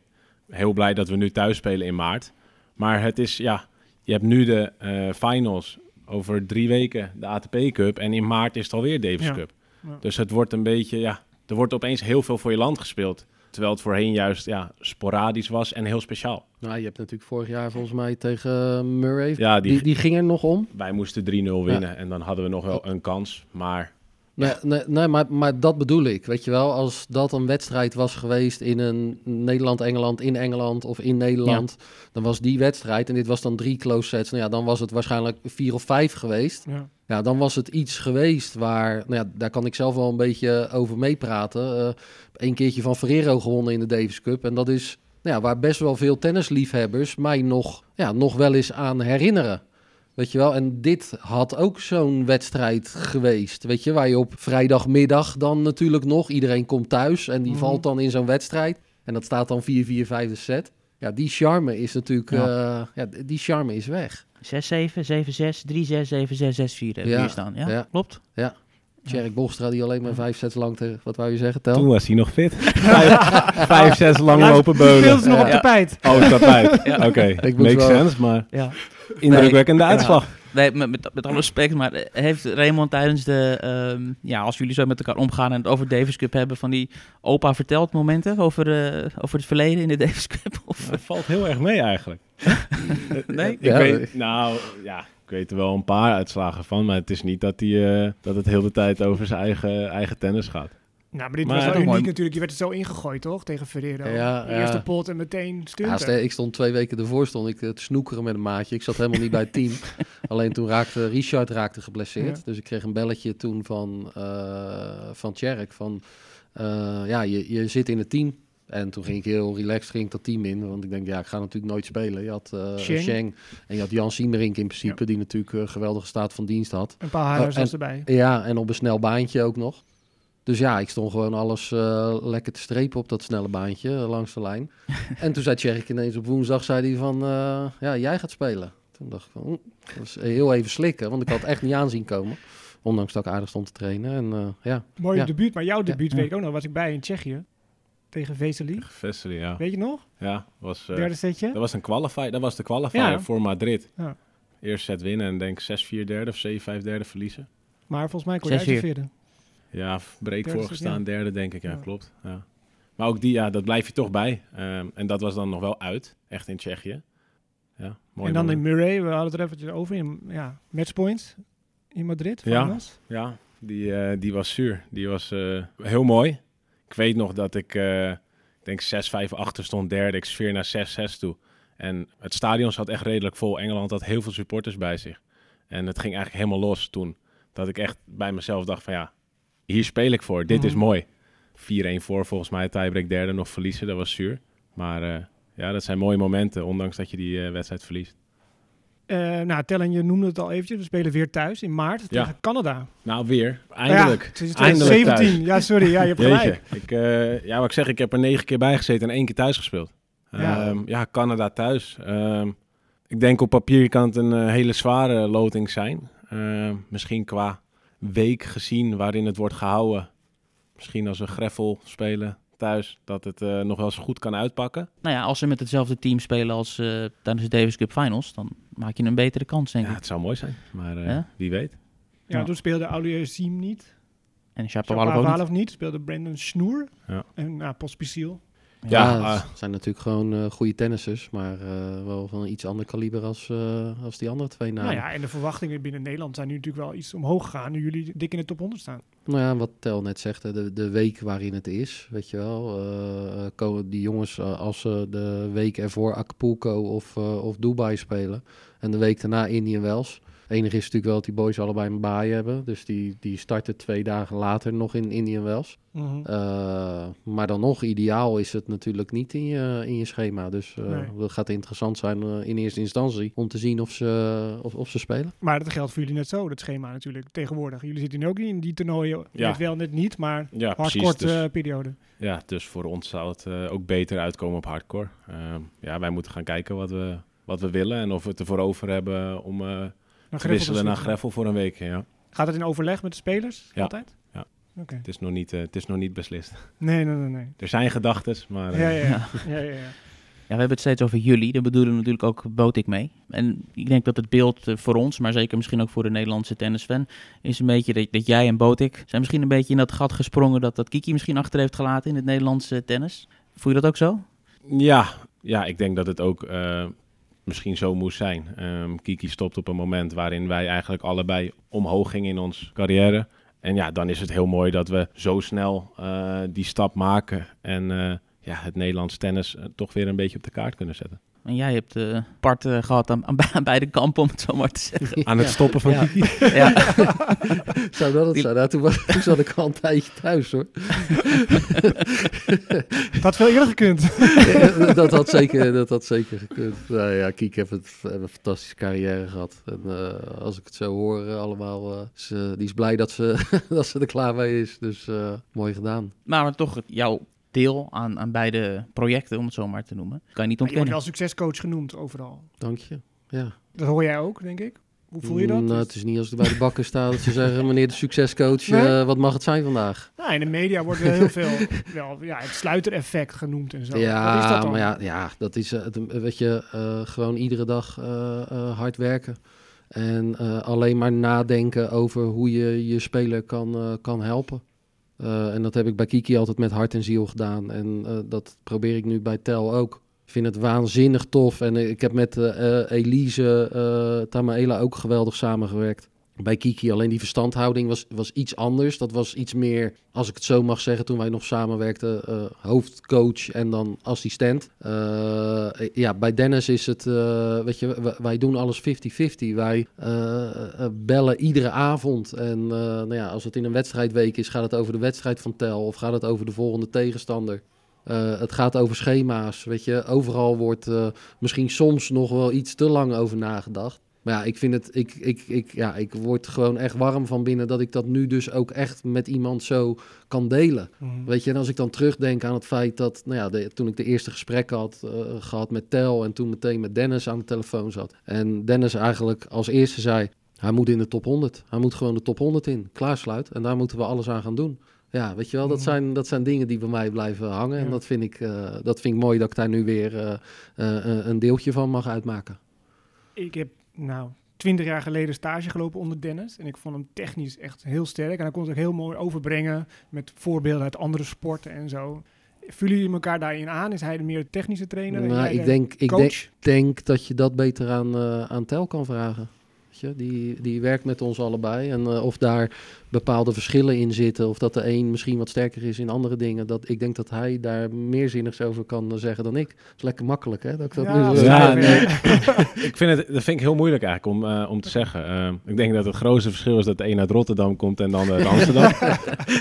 Heel blij dat we nu thuis spelen in maart. Maar het is, ja, je hebt nu de eh, finals over drie weken, de ATP Cup. En in maart is het alweer Davis Ja. Cup. Ja. Dus het wordt een beetje, ja, er wordt opeens heel veel voor je land gespeeld. Terwijl het voorheen juist ja, sporadisch was en heel speciaal. Nou, je hebt natuurlijk vorig jaar volgens mij tegen Murray. Ja, die, Die, die ging er nog om. wij moesten 3-0 winnen en dan hadden we nog wel een kans. Maar Nee, nee, nee maar, maar dat bedoel ik. Weet je wel, als dat een wedstrijd was geweest in een Nederland-Engeland, in Engeland of in Nederland, dan was die wedstrijd, en dit was dan drie close sets, nou ja, dan was het waarschijnlijk vier of vijf geweest. Ja. Ja, dan was het iets geweest waar, nou ja, daar kan ik zelf wel een beetje over meepraten. Eh Eén keertje van Ferrero gewonnen in de Davis Cup. En dat is, nou ja, waar best wel veel tennisliefhebbers mij nog, ja, nog wel eens aan herinneren. Weet je wel, en dit had ook zo'n wedstrijd geweest. Weet je, waar je op vrijdagmiddag dan natuurlijk nog, iedereen komt thuis en die Mhm. valt dan in zo'n wedstrijd. En dat staat dan 4-4, 5 set. Ja, die charme is natuurlijk, Ja. ja. ja, die charme is weg. 6-7, 7-6, 3-6, 7-6, 6-4 hebben we Ja, hier staan. Ja, ja. klopt. Tjerk Bostra die alleen maar vijf sets lang tegen, wat wou je zeggen, tel? toen was hij nog fit. vijf, vijf, zes lang lopen beulen. ze nog Ja. op tapijt. Oh, tapijt. Ja. Oké, Ik moet makes wel- sense, maar Ja. indrukwekkende uitslag. Nee, met, met, met alle respect, maar eh, heeft Raymond tijdens de... ehm, ja, als jullie zo met elkaar omgaan en het over Davis Cup hebben... van die opa vertelt momenten over, eh, over het verleden in de Davis Cup? Of, Het valt heel erg mee eigenlijk. nee? Ik Ja, weet, nou ja, weet er wel een paar uitslagen van, maar het is niet dat, die, eh, dat het heel de tijd over zijn eigen, eigen tennis gaat. Nou, maar dit Maar- was wel uniek mooi. natuurlijk. Je werd er zo ingegooid, toch? Tegen Ferrero. Ja, De ja. Eerste pot en meteen Ja, stunten. ste- ik stond twee weken ervoor stond ik eh, te snoekeren met een maatje. Ik zat helemaal niet bij het team. Alleen toen raakte Richard raakte geblesseerd. Ja. Dus ik kreeg een belletje toen van, eh van Tjerk van... eh, ja, je, je zit in het team. En toen ging ik heel relaxed ging ik dat team in. Want ik denk, ja, ik ga natuurlijk nooit spelen. Je had eh. Schenk en je had Jan Siemerink in principe... die natuurlijk een geweldige staat van dienst had. Een paar haarers was erbij. Ja, en op een snel baantje ook nog. Dus ja, ik stond gewoon alles eh, lekker te strepen op dat snelle baantje eh, langs de lijn. en toen zei Tjerk ineens op woensdag, zei hij van, eh, ja, jij gaat spelen. Toen dacht ik van, dat was heel even slikken, want ik had het echt niet aanzien komen. Ondanks dat ik aardig stond te trainen. En eh, ja, Mooi Ja. debuut, maar jouw debuut Ja. weet ik ook nog. Was ik bij in Tsjechië. Tegen Vesely. Vesely, ja. Weet je nog? Ja, was, eh, Derde setje. dat was een qualifier, dat was de qualifier Ja. voor Madrid. Ja. Eerst set winnen en denk 6-4 derde of 7-5 derde verliezen. Maar volgens mij kon jij 6-4. de vierde. Ja, breek Derde voorgestaan, set, derde denk ik, ja, Ja. klopt. Ja. Maar ook die, ja, dat blijf je toch bij. Ehm, en dat was dan nog wel uit, echt in Tsjechië. Ja, mooi en dan moment. in Murray, we hadden het er eventjes over. In, ja, matchpoints in Madrid. Ja. Ja, die, eh, die was zuur. Die was eh, heel mooi. Ik weet nog dat ik, eh, ik denk 6-5 achter stond, derde. Ik sfeer naar 6-6 toe. En het stadion zat echt redelijk vol. Engeland had heel veel supporters bij zich. En het ging eigenlijk helemaal los toen. Dat ik echt bij mezelf dacht van ja, hier speel ik voor. Dit is Mhm. mooi. 4-1 voor volgens mij, tiebreak derde nog verliezen. Dat was zuur. Maar eh, ja, dat zijn mooie momenten, ondanks dat je die eh, wedstrijd verliest. Eh, nou, Tellen, je noemde het al eventjes. We spelen weer thuis in maart Ja. tegen Canada. Nou, weer. Eindelijk. Ja, het is Eindelijk 2017. Ja, sorry. Ja, je hebt gelijk. Ik, eh, ja, wat ik zeg, ik heb er negen keer bij gezeten en één keer thuis gespeeld. Ja. Ja, ja Canada thuis. Ehm, ik denk op papier kan het een eh, hele zware loting zijn. Ehm, misschien qua week gezien waarin het wordt gehouden. misschien als we greffel spelen thuis, dat het eh, nog wel eens goed kan uitpakken. Nou ja, als ze met hetzelfde team spelen als eh, tijdens de Davis Cup Finals, dan maak je een betere kans, denk Ja, ik. het zou mooi zijn, maar eh, Ja? wie weet. Ja, Ja. toen speelde Aulier Siem niet. En Shapovalov niet. Niet. Speelde Brandon Snoer. Ja. En nou, Pospisil. Ja, Ja, het zijn natuurlijk gewoon eh, goede tennissers, maar eh, wel van een iets ander kaliber als, eh, als die andere twee namen. Nou ja, en de verwachtingen binnen Nederland zijn nu natuurlijk wel iets omhoog gegaan. Nu jullie dik in de top 100 staan. Nou ja, wat Tel net zegt, hè, de, de week waarin het is, weet je wel. eh, komen die jongens, als ze de week ervoor Acapulco of, eh, of Dubai spelen en de week daarna Indian Wells. Het enige is natuurlijk wel dat die boys allebei een baai hebben. Dus die, die starten twee dagen later nog in Indian Wells. Eh, maar dan nog, ideaal is het natuurlijk niet in je, in je schema. Dus eh Nee. dat gaat interessant zijn eh, in eerste instantie om te zien of ze, of, of ze spelen. Maar dat geldt voor jullie net zo, dat schema natuurlijk, tegenwoordig. Jullie zitten nu ook in die toernooien, Ja. net wel, net niet, maar ja, hardcore Dus, eh, periode. ja, dus voor ons zou het eh, ook beter uitkomen op hardcore. Ehm, ja, wij moeten gaan kijken wat we, wat we willen en of we het ervoor over hebben om eh, Greffel wisselen naar greffel voor een week. Ja. Gaat het in overleg met de spelers? Ja. Altijd? Ja. Oké. Het, is nog niet, eh, het is nog niet beslist. Nee, nee, nee. nee. Er zijn gedachten, maar... eh, Ja, ja, ja. Ja. ja, ja, ja. Ja, we hebben het steeds over jullie. Daar bedoelen we natuurlijk ook Botik mee. En ik denk dat het beeld eh, voor ons, maar zeker misschien ook voor de Nederlandse tennisfan, is een beetje dat, dat jij en Botik zijn misschien een beetje in dat gat gesprongen dat, dat Kiki misschien achter heeft gelaten in het Nederlandse tennis. Voel je dat ook zo? Ja, ja, ik denk dat het ook eh, misschien zo moest zijn. Ehm, Kiki stopt op een moment waarin wij eigenlijk allebei omhoog gingen in onze carrière. En ja, dan is het heel mooi dat we zo snel eh, die stap maken en eh, ja, het Nederlands tennis eh, toch weer een beetje op de kaart kunnen zetten. En jij hebt eh part eh, gehad aan, aan, be- aan beide kampen, om het zo maar te zeggen. Aan het stoppen van Ja. Kiki. ja. Zou dat het zijn? Nou, toen, was, toen zat ik al een tijdje thuis hoor. Dat had veel eerder gekund. Ja, dat, had zeker, dat had zeker gekund. Nou ja, Kiek heeft, het, heeft een fantastische carrière gehad. En eh, als ik het zo hoor allemaal, eh, eh, die is blij dat ze, dat ze er klaar mee is. Dus eh, mooi gedaan. Maar, maar toch, jouw deel aan, aan beide projecten, om het zo maar te noemen, kan je niet Maar je wordt ontkennen. wel succescoach genoemd overal. Dank je. Ja. Dat hoor jij ook, denk ik. Hoe voel je dat? Nou, het is niet als ik bij de bakker sta dat ze zeggen, meneer de succescoach, Nee. eh, wat mag het zijn vandaag? Nou, in de media wordt er heel veel wel, ja, het sluitereffect genoemd en zo. Wat is dat Ja, dan? maar ja, ja, dat is, eh, het, weet je, eh, gewoon iedere dag eh, eh, hard werken. En eh, alleen maar nadenken over hoe je je speler kan, eh, kan helpen. Eh, en dat heb ik bij Kiki altijd met hart en ziel gedaan. En eh, dat probeer ik nu bij Tel ook. Ik vind het waanzinnig tof. En eh, ik heb met Elise Tamaela ook geweldig samengewerkt. Bij Kiki alleen die verstandhouding was, was iets anders. Dat was iets meer, als ik het zo mag zeggen, toen wij nog samenwerkten, eh, hoofdcoach en dan assistent. Eh, ja, bij Dennis is het, eh, weet je, wij, doen alles 50-50. Wij bellen iedere avond. En nou ja, als het in een wedstrijdweek is, gaat het over de wedstrijd van Tel of gaat het over de volgende tegenstander. Het gaat over schema's, weet je. Overal wordt misschien soms nog wel iets te lang over nagedacht. Maar ja, ik vind het, ik, ik, ik, ja, ik word gewoon echt warm van binnen dat ik dat nu dus ook echt met iemand zo kan delen. Mhm. Weet je, en als ik dan terugdenk aan het feit dat, nou ja, de- toen ik de eerste gesprekken had eh, gehad met Tel en toen meteen met Dennis aan de telefoon zat. En Dennis eigenlijk als eerste zei, hij moet in de top 100. Hij moet gewoon de top 100 in, klaarsluit. En daar moeten we alles aan gaan doen. Ja, weet je wel, dat Mhm. zijn, dat zijn dingen die bij mij blijven hangen. En dat vind, ik, eh, dat vind ik mooi dat ik daar nu weer eh, een deeltje van mag uitmaken. Ik heb, nou, twintig jaar geleden stage gelopen onder Dennis. En ik vond hem technisch echt heel sterk. En hij kon het ook heel mooi overbrengen met voorbeelden uit andere sporten en zo. Vullen jullie elkaar daarin aan? Is hij de meer technische trainer? Nou, ik de denk, ik denk, denk dat je dat beter aan, eh, aan Tel kan vragen. Je, die, die werkt met ons allebei. En eh, of daar bepaalde verschillen in zitten, of dat de een misschien wat sterker is in andere dingen, dat, ik denk dat hij daar meer zinnigs over kan eh, zeggen dan ik. Dat is lekker makkelijk, hè? Dat ik dat Ja, nu zo- Ja, nee. ik vind het, dat vind ik heel moeilijk eigenlijk om, eh, om te zeggen. Ehm, ik denk dat het grootste verschil is dat de een uit Rotterdam komt en dan uit Amsterdam.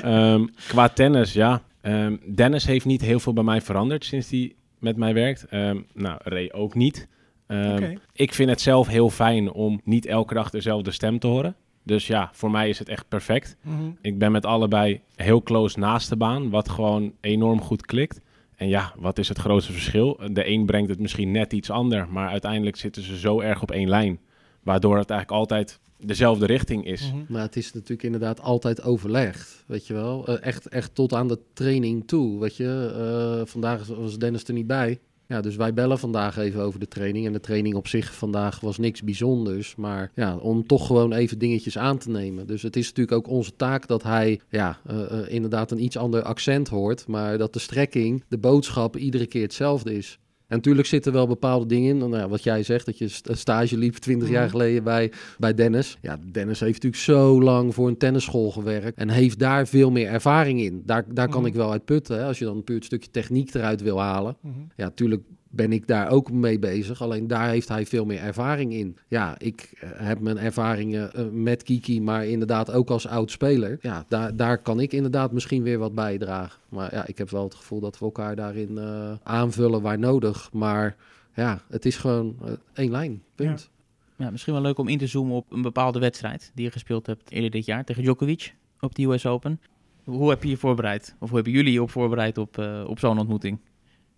Ehm, qua tennis, ja. Ehm, Dennis heeft niet heel veel bij mij veranderd sinds hij met mij werkt. Ehm, nou, Ray ook niet. Ehm. Ik vind het zelf heel fijn om niet elke dag dezelfde stem te horen. Dus ja, voor mij is het echt perfect. Mhm. Ik ben met allebei heel close naast de baan, wat gewoon enorm goed klikt. En ja, wat is het grootste verschil? De een brengt het misschien net iets ander, maar uiteindelijk zitten ze zo erg op één lijn. Waardoor het eigenlijk altijd dezelfde richting is. Mhm. Maar het is natuurlijk inderdaad altijd overlegd, weet je wel. Eh, echt, echt tot aan de training toe, weet je. Eh, vandaag was Dennis er niet bij. Ja, dus wij bellen vandaag even over de training. En de training op zich vandaag was niks bijzonders. Maar ja, om toch gewoon even dingetjes aan te nemen. Dus het is natuurlijk ook onze taak dat hij ja, eh, eh, inderdaad een iets ander accent hoort. Maar dat de strekking, de boodschap iedere keer hetzelfde is. En natuurlijk zitten wel bepaalde dingen in. Nou, wat jij zegt, dat je stage liep 20 jaar geleden bij, bij Dennis. Ja, Dennis heeft natuurlijk zo lang voor een tennisschool gewerkt. En heeft daar veel meer ervaring in. Daar, daar kan Mhm. ik wel uit putten. Hè, als je dan puur het stukje techniek eruit wil halen. Mhm. Ja, natuurlijk ben ik daar ook mee bezig. Alleen daar heeft hij veel meer ervaring in. Ja, ik eh, heb mijn ervaringen eh, met Kiki, maar inderdaad ook als oud speler. Ja, daar, daar kan ik inderdaad misschien weer wat bijdragen. Maar ja, ik heb wel het gevoel dat we elkaar daarin eh, aanvullen waar nodig. Maar ja, het is gewoon één lijn. Punt. Ja, misschien wel leuk om in te zoomen op een bepaalde wedstrijd die je gespeeld hebt eerder dit jaar tegen Djokovic op de US Open. Hoe heb je je voorbereid? Of hoe hebben jullie je op voorbereid op, op zo'n ontmoeting?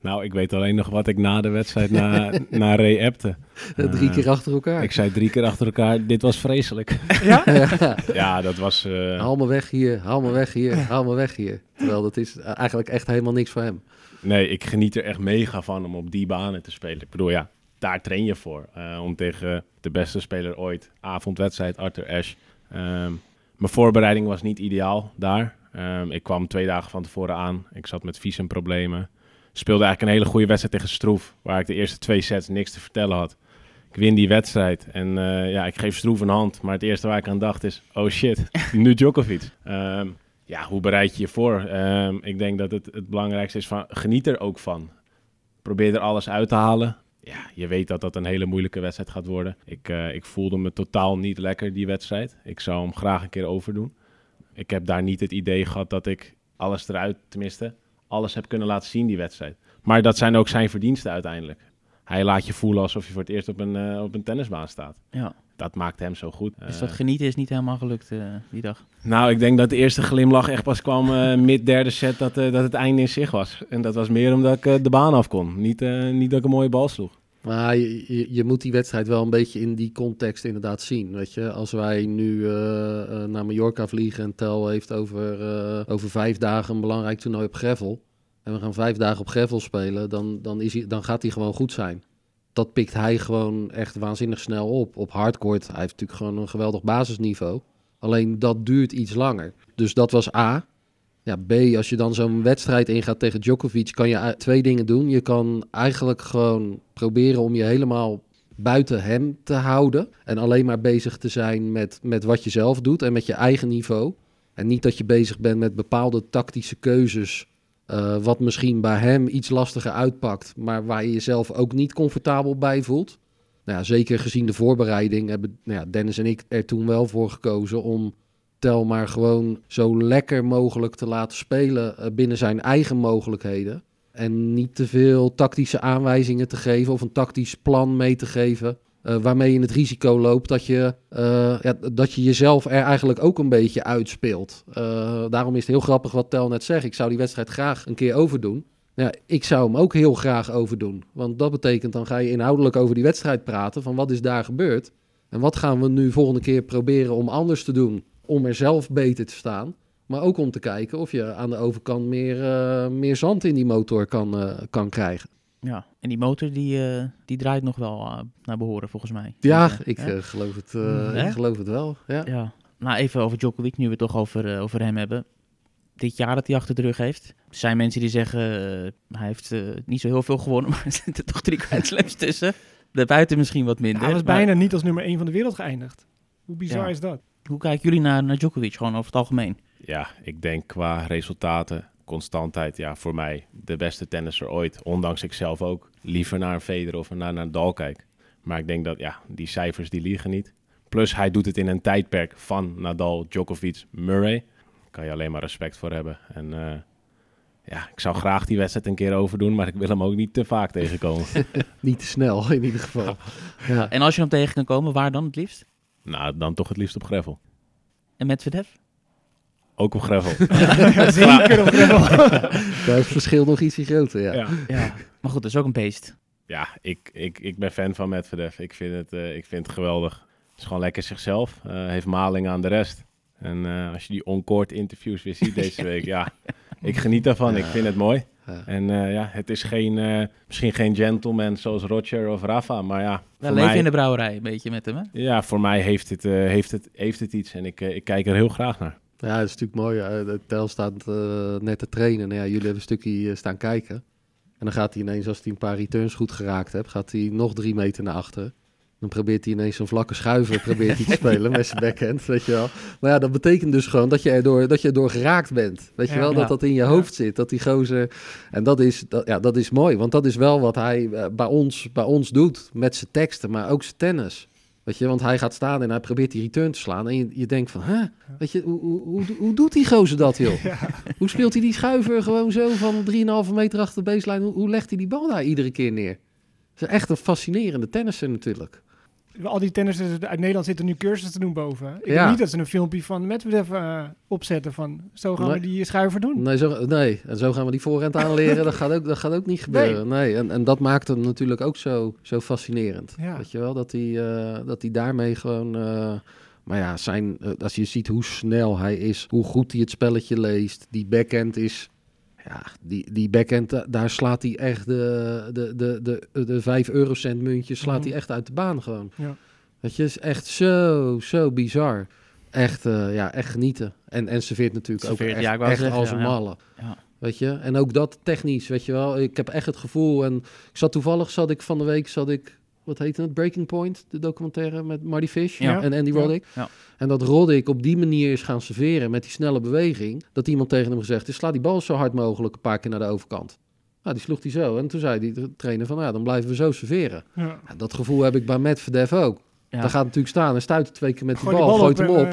Nou, ik weet alleen nog wat ik na de wedstrijd na, naar Ray appte. Eh, Drie Eh, keer achter elkaar. Ik zei drie keer achter elkaar, dit was vreselijk. Ja? Ja. dat was... eh, Haal me weg hier, haal me weg hier, haal me weg hier. Terwijl dat is eigenlijk echt helemaal niks voor hem. Nee, ik geniet er echt mega van om op die banen te spelen. Ik bedoel, ja, daar train je voor. eh, om tegen de beste speler ooit, avondwedstrijd, Arthur Ashe. Ehm, mijn voorbereiding was niet ideaal daar. Ehm, ik kwam twee dagen van tevoren aan. Ik zat met visumproblemen. Speelde eigenlijk een hele goede wedstrijd tegen Stroef. Waar ik de eerste twee sets niks te vertellen had. Ik win die wedstrijd en eh, ja, ik geef Stroef een hand. Maar het eerste waar ik aan dacht is, oh shit, nu Djokovic. Ehm, ja, hoe bereid je je voor? Ehm, ik denk dat het, het belangrijkste is van geniet er ook van. Probeer er alles uit te halen. Ja, je weet dat dat een hele moeilijke wedstrijd gaat worden. Ik, eh, ik voelde me totaal niet lekker die wedstrijd. Ik zou hem graag een keer overdoen. Ik heb daar niet het idee gehad dat ik alles eruit, tenminste, alles heb kunnen laten zien die wedstrijd. Maar dat zijn ook zijn verdiensten uiteindelijk. Hij laat je voelen alsof je voor het eerst op een, eh, op een tennisbaan staat. Ja. Dat maakt hem zo goed. Dus Eh, dat genieten is niet helemaal gelukt eh, die dag. nou, ik denk dat de eerste glimlach echt pas kwam eh, mid derde set dat, eh, dat het einde in zich was. En dat was meer omdat ik eh, de baan af kon. Niet, eh, niet dat ik een mooie bal sloeg. Maar je, je, moet die wedstrijd wel een beetje in die context inderdaad zien. Weet je, als wij nu eh, eh, naar Mallorca vliegen en Tel heeft over, eh, over vijf dagen een belangrijk toernooi op Gravel. En we gaan vijf dagen op Gravel spelen, dan, dan, is hij, dan gaat hij gewoon goed zijn. Dat pikt hij gewoon echt waanzinnig snel op. Op hardcourt, hij heeft natuurlijk gewoon een geweldig basisniveau. Alleen dat duurt iets langer. Dus dat was A. Ja, B, als je dan zo'n wedstrijd ingaat tegen Djokovic, kan je twee dingen doen. Je kan eigenlijk gewoon proberen om je helemaal buiten hem te houden. En alleen maar bezig te zijn met, met wat je zelf doet en met je eigen niveau. En niet dat je bezig bent met bepaalde tactische keuzes. eh, wat misschien bij hem iets lastiger uitpakt, maar waar je jezelf ook niet comfortabel bij voelt. Nou ja, zeker gezien de voorbereiding hebben nou ja, Dennis en ik er toen wel voor gekozen om Tel maar gewoon zo lekker mogelijk te laten spelen eh, binnen zijn eigen mogelijkheden. En niet te veel tactische aanwijzingen te geven of een tactisch plan mee te geven. eh, waarmee je het risico loopt dat je, eh, ja, dat je jezelf er eigenlijk ook een beetje uitspeelt. Daarom is het heel grappig wat Tel net zegt. Ik zou die wedstrijd graag een keer overdoen. Ja, ik zou hem ook heel graag overdoen. Want dat betekent dan ga je inhoudelijk over die wedstrijd praten. Van wat is daar gebeurd? En wat gaan we nu volgende keer proberen om anders te doen? Om er zelf beter te staan. Maar ook om te kijken of je aan de overkant meer, eh, meer zand in die motor kan, eh, kan krijgen. Ja, en die motor die, eh, die draait nog wel naar behoren volgens mij. Ja, Dus, ik, geloof, het, eh, ik geloof het wel. Ja. Ja, nou even over Djokovic, nu we het toch over, over hem hebben. Dit jaar dat hij achter de rug heeft. Er zijn mensen die zeggen, hij heeft niet zo heel veel gewonnen, maar er zitten toch drie kwijtslaps tussen. Daarbuiten misschien wat minder. Hij was maar bijna niet als nummer 1 van de wereld geëindigd. Hoe bizar Ja. is dat? Hoe kijken jullie naar, naar Djokovic, gewoon over het algemeen? Ja, ik denk qua resultaten, constantheid, ja, voor mij de beste tennisser ooit. Ondanks ik zelf ook liever naar een Federer of naar een Nadal kijk. Maar ik denk dat, ja, die cijfers die liegen niet. Plus hij doet het in een tijdperk van Nadal, Djokovic, Murray. Kan je alleen maar respect voor hebben. En eh, ja, ik zou graag die wedstrijd een keer overdoen, maar ik wil hem ook niet te vaak tegenkomen. Niet te snel in ieder geval. Ja. En als je hem tegen kan komen, waar dan het liefst? Nou, dan toch het liefst op gravel. En met Verdef? Ook op gravel. Zeker op gravel. Daar is het verschil nog ietsje groter. Ja. ja. Ja. Maar goed, dat is ook een beest. Ja, ik, ik, ik ben fan van Medvedev. Ik vind het, eh, ik vind het geweldig. is gewoon lekker zichzelf. eh, heeft maling aan de rest. En eh, als je die on-court interviews weer ziet deze week, ja, ik geniet daarvan. Ik vind het mooi. Ja. En eh, ja, het is geen, eh, misschien geen gentleman zoals Roger of Rafa, maar ja, leven mij, in de brouwerij een beetje met hem, hè? ja, voor mij heeft het, eh, heeft het, heeft het iets en ik, ik kijk er heel graag naar. Ja, dat is natuurlijk mooi. De Tel staat eh, net te trainen. Nou ja, jullie hebben een stukje staan kijken. En dan gaat hij ineens, als hij een paar returns goed geraakt heeft, gaat hij nog drie meter naar achteren. Dan probeert hij ineens zo'n vlakke schuiver probeert hij te spelen met zijn backhand, weet je wel. Maar ja, dat betekent dus gewoon dat je erdoor, dat je erdoor geraakt bent. Weet je Ja. wel, Ja. dat dat in je hoofd zit, dat die gozer... En dat is, dat, ja, dat is mooi, want dat is wel wat hij eh, bij, ons, bij ons doet met zijn teksten, maar ook zijn tennis. Weet je, want hij gaat staan en hij probeert die return te slaan. En je, je denkt van, hè, weet je, hoe, hoe, hoe, hoe doet die gozer dat, joh? Hoe speelt hij die schuiver gewoon zo van 3,5 meter achter de baseline? Hoe, hoe legt hij die bal daar iedere keer neer? Het is echt een fascinerende tennisser natuurlijk. Al die tennissers uit Nederland zitten nu cursussen te doen boven. Ik Ja. niet dat ze een filmpje van Medvedev eh, opzetten van zo gaan Nee. we die schuiver doen. Nee, zo, nee, en zo gaan we die voorhand aanleren. dat, gaat ook, dat gaat ook niet gebeuren. Nee. En, en dat maakt hem natuurlijk ook zo, zo fascinerend. Ja. Weet je wel, dat hij, eh, dat hij daarmee gewoon... eh, maar ja, zijn, als je ziet hoe snel hij is, hoe goed hij het spelletje leest, die backhand is... Ja, die, die backhand, da- daar slaat hij echt de, de, de, de, de 5 eurocent muntjes slaat Mhm. hij echt uit de baan gewoon. Ja. Weet je, is echt zo, zo bizar. Echt, eh, ja, echt genieten. En, en serveert natuurlijk Serveert, ook echt, ja, ik echt zeggen, als een ja. malle. Ja. Weet je, en ook dat technisch, weet je wel. Ik heb echt het gevoel, en ik zat toevallig, zat ik van de week, zat ik, wat heette het, Breaking Point, de documentaire met Marty Fish Ja. en Andy. Roddick. Ja. En dat Roddick op die manier is gaan serveren met die snelle beweging, dat iemand tegen hem gezegd is, sla die bal zo hard mogelijk een paar keer naar de overkant. Nou, die sloeg hij zo. En toen zei die trainer van, ja, dan blijven we zo serveren. Dat gevoel heb ik bij Medvedev ook. Ja. Daar gaat natuurlijk staan en stuit twee keer met die bal, gooit hem op.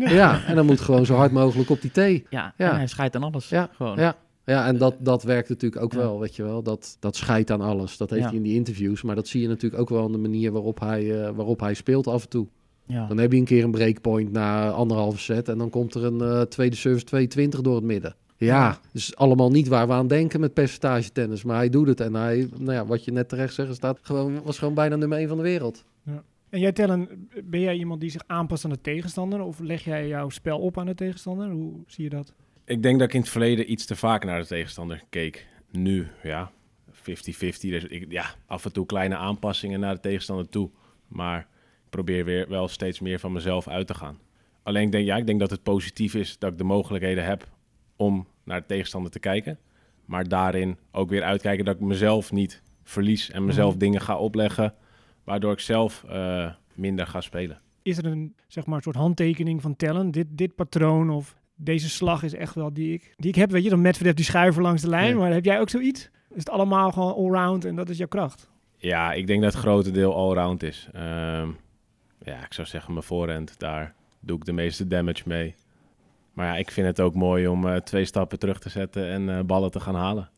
eh, Ja, en dan moet gewoon zo hard mogelijk op die thee. Ja, Ja. en hij scheidt aan alles. Ja, Gewoon. Ja, ja en dat, dat werkt natuurlijk ook Ja. wel, weet je wel. Dat, dat scheidt aan alles. Dat heeft Ja. hij in die interviews. Maar dat zie je natuurlijk ook wel aan de manier waarop hij, eh, waarop hij speelt af en toe. Ja. Dan heb je een keer een breakpoint na anderhalve set... en dan komt er een eh, tweede service 220 door het midden. Ja, dus allemaal niet waar we aan denken met percentage tennis. Maar hij doet het en hij, nou ja, wat je net terecht zegt, staat gewoon, was gewoon bijna nummer 1 van de wereld. En jij Tellen, ben jij iemand die zich aanpast aan de tegenstander? Of leg jij jouw spel op aan de tegenstander? Hoe zie je dat? Ik denk dat ik in het verleden iets te vaak naar de tegenstander keek. Nu, ja, 50-50. Dus ik, ja, af en toe kleine aanpassingen naar de tegenstander toe. Maar ik probeer weer wel steeds meer van mezelf uit te gaan. Alleen ik denk, ja, ik denk dat het positief is dat ik de mogelijkheden heb om naar de tegenstander te kijken. Maar daarin ook weer uitkijken dat ik mezelf niet verlies en mezelf Mhm. dingen ga opleggen. Waardoor ik zelf eh, minder ga spelen. Is er een, zeg maar, soort handtekening van Tellen? Dit, dit patroon of deze slag is echt wel die ik, die ik heb. Weet je, dan Medvedev die schuiver langs de lijn. Ja. Maar heb jij ook zoiets? Is het allemaal gewoon allround en dat is jouw kracht? Ja, ik denk dat het grote deel allround is. Ehm, ja, ik zou zeggen mijn voorhand, daar doe ik de meeste damage mee. Maar ja, ik vind het ook mooi om eh, twee stappen terug te zetten en eh, ballen te gaan halen.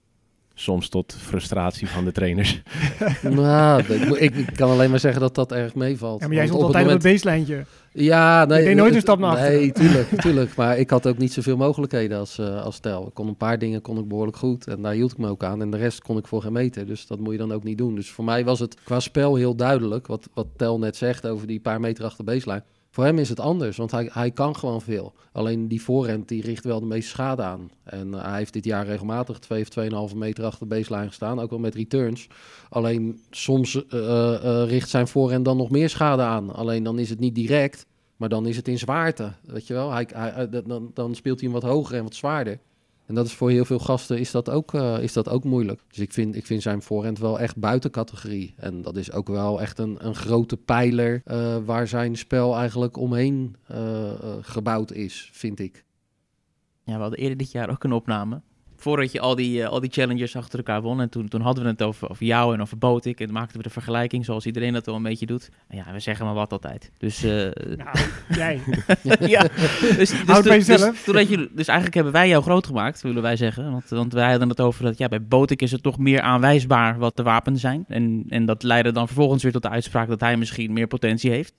Soms tot frustratie van de trainers. nou, ik, ik, ik kan alleen maar zeggen dat dat erg meevalt. Ja, maar jij stond op het altijd moment- op het baselijntje. Ja, nee. Je deed nooit een stap naar achteren. Nee, tuurlijk, tuurlijk. Maar ik had ook niet zoveel mogelijkheden als, eh als Tel. Ik kon een paar dingen kon ik behoorlijk goed en daar hield ik me ook aan. En de rest kon ik voor geen meter, dus dat moet je dan ook niet doen. Dus voor mij was het qua spel heel duidelijk, wat, wat Tel net zegt over die paar meter achter de baseline. Voor hem is het anders, want hij, hij kan gewoon veel. Alleen die voorhand die richt wel de meeste schade aan. En eh, hij heeft dit jaar regelmatig 2 of 2,5 meter achter de baseline gestaan, ook wel met returns. Alleen soms eh, eh, richt zijn voorhand dan nog meer schade aan. Alleen dan is het niet direct, maar dan is het in zwaarte. Weet je wel, hij, hij, dan, dan speelt hij hem wat hoger en wat zwaarder. En dat is voor heel veel gasten is dat ook, eh, is dat ook moeilijk. Dus ik vind, ik vind zijn voorhand wel echt buiten categorie. En dat is ook wel echt een, een grote pijler eh, waar zijn spel eigenlijk omheen eh, gebouwd is, vind ik. Ja, we hadden eerder dit jaar ook een opname. Voordat je al die, eh, al die challengers achter elkaar won. En toen, toen hadden we het over, over jou en over Botik. En maakten we de vergelijking zoals iedereen dat wel een beetje doet. En ja, we zeggen maar wat altijd. Dus, eh, Nou, jij. ja, dus, dus, jezelf. dus, je, dus eigenlijk hebben wij jou groot gemaakt, willen wij zeggen. Want, want wij hadden het over dat ja, bij Botik is het toch meer aanwijsbaar wat de wapens zijn. En, en dat leidde dan vervolgens weer tot de uitspraak dat hij misschien meer potentie heeft.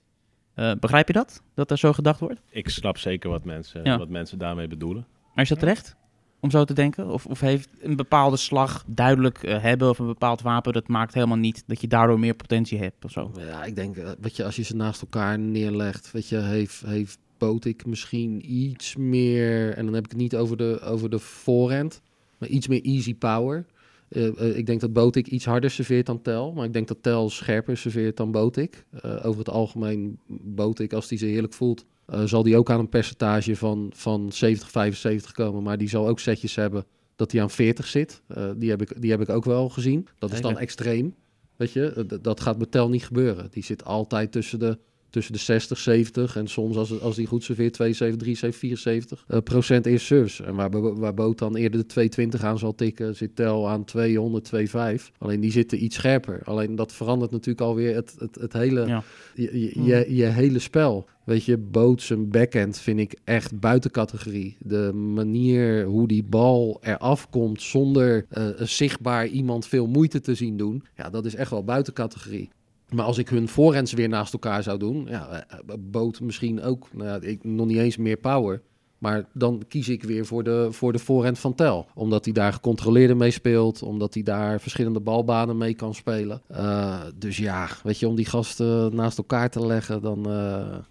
Eh, begrijp je dat? Dat er zo gedacht wordt? Ik snap zeker wat mensen, Ja. wat mensen daarmee bedoelen. Maar is dat terecht? Om zo te denken? Of, of heeft een bepaalde slag duidelijk eh, hebben of een bepaald wapen, dat maakt helemaal niet dat je daardoor meer potentie hebt of zo? Ja, ik denk, eh, weet je, als je ze naast elkaar neerlegt, weet je, heeft, heeft Botik misschien iets meer, en dan heb ik het niet over de, over de voorhand, maar iets meer easy power. Eh, eh, ik denk dat Botik iets harder serveert dan Tel, maar ik denk dat Tel scherper serveert dan Botik. Eh, over het algemeen, Botik, als hij ze heerlijk voelt, eh, zal die ook aan een percentage van, van 70, 75 komen. Maar die zal ook setjes hebben dat hij aan 40 zit. Eh, die, heb ik, die heb ik ook wel gezien. Dat is dan extreem. Weet je, Eh, dat gaat met Tel niet gebeuren. Die zit altijd tussen de, tussen de 60, 70 en soms als, het- als die goed serveert 72, 73, 74 eh, procent eerst service. En waar, waar Boot dan eerder de 220 aan zal tikken, zit Tel aan 200, 25. Alleen die zitten iets scherper. Alleen dat verandert natuurlijk alweer het, het, het hele, Ja. je, je, je, je hele spel. Weet je, Boot zijn backhand vind ik echt buiten categorie. De manier hoe die bal eraf komt zonder eh, zichtbaar iemand veel moeite te zien doen. Ja, dat is echt wel buiten categorie. Maar als ik hun voorhands weer naast elkaar zou doen, ja, eh, eh, Boot misschien ook, nou ik, nog niet eens meer power. Maar dan kies ik weer voor de, voor de voorhand van Tel. Omdat hij daar gecontroleerder mee speelt. Omdat hij daar verschillende balbanen mee kan spelen. Eh, dus ja, weet je, om die gasten naast elkaar te leggen, dan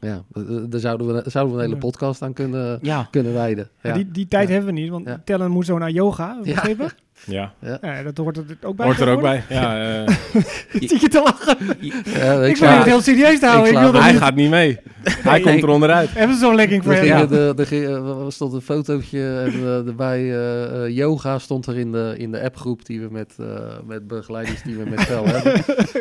ja, daar zouden we, zouden we een hele podcast aan kunnen, Ja, kunnen wijden. Ja. Die, die tijd Ja. hebben we niet, want. Tellen moet zo naar yoga, ik Ja. Ja, Ja, dat hoort er ook bij. hoort er ook bij. Ja, eh, Zit je te lachen? Ja, Ik ga- het heel serieus te houden. ik Ik, wil hij niet. gaat niet mee. Hij komt er onderuit. Hebben ze zo'n legging voor hem? Ja. de, er, er stond een fotootje en eh, erbij eh, eh, yoga stond er in de, in de appgroep die we met, eh, met begeleiders die we met Tel hebben.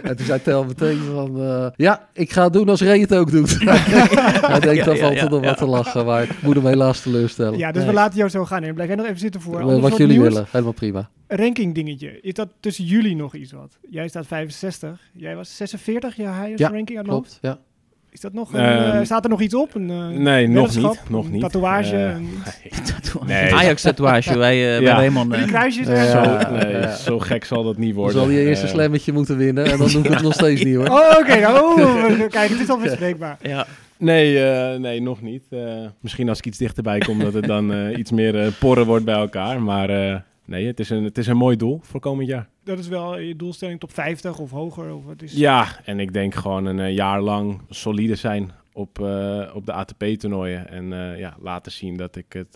en toen zei Tel meteen van, eh, ja, ik ga het doen als Ray het ook doet. Hij denkt, dan valt er nog ja. wat te lachen, maar ik moet hem helaas teleurstellen. Ja, dus we laten jou zo gaan. En blijf jij nog even zitten voor Eh, wat wat jullie nieuws. willen, helemaal prima. Ranking dingetje. Is dat tussen jullie nog iets wat? Jij staat 65. Jij was 46, je highest Ja, ranking hoofd. Klopt, ja. Is dat nog een, Ehm, eh, staat er nog iets op? Een, eh, Nee, nog niet. Nog Een niet. Tatoeage? Eh, een- Nee. Ajax-tatoeage bij, eh bij Ja. Raymond. kruisjes? Zo? Nee, ja. zo gek zal dat niet Dan worden. zal je eerst een slammetje moeten winnen en dan doe ik het nog steeds niet hoor. Oh, oké. nou, oh, kijk, het is al bespreekbaar. Ja. Nee, eh, nee, nog niet. Eh, misschien als ik iets dichterbij kom, dat het dan iets meer porren wordt bij elkaar. Maar eh, nee, het is, een, het is een mooi doel voor komend jaar. Dat is wel je doelstelling top 50 of hoger? Of wat is... Ja, en ik denk gewoon een eh, jaar lang solide zijn op, eh, op de ATP-toernooien. En eh, ja, laten zien dat ik, het,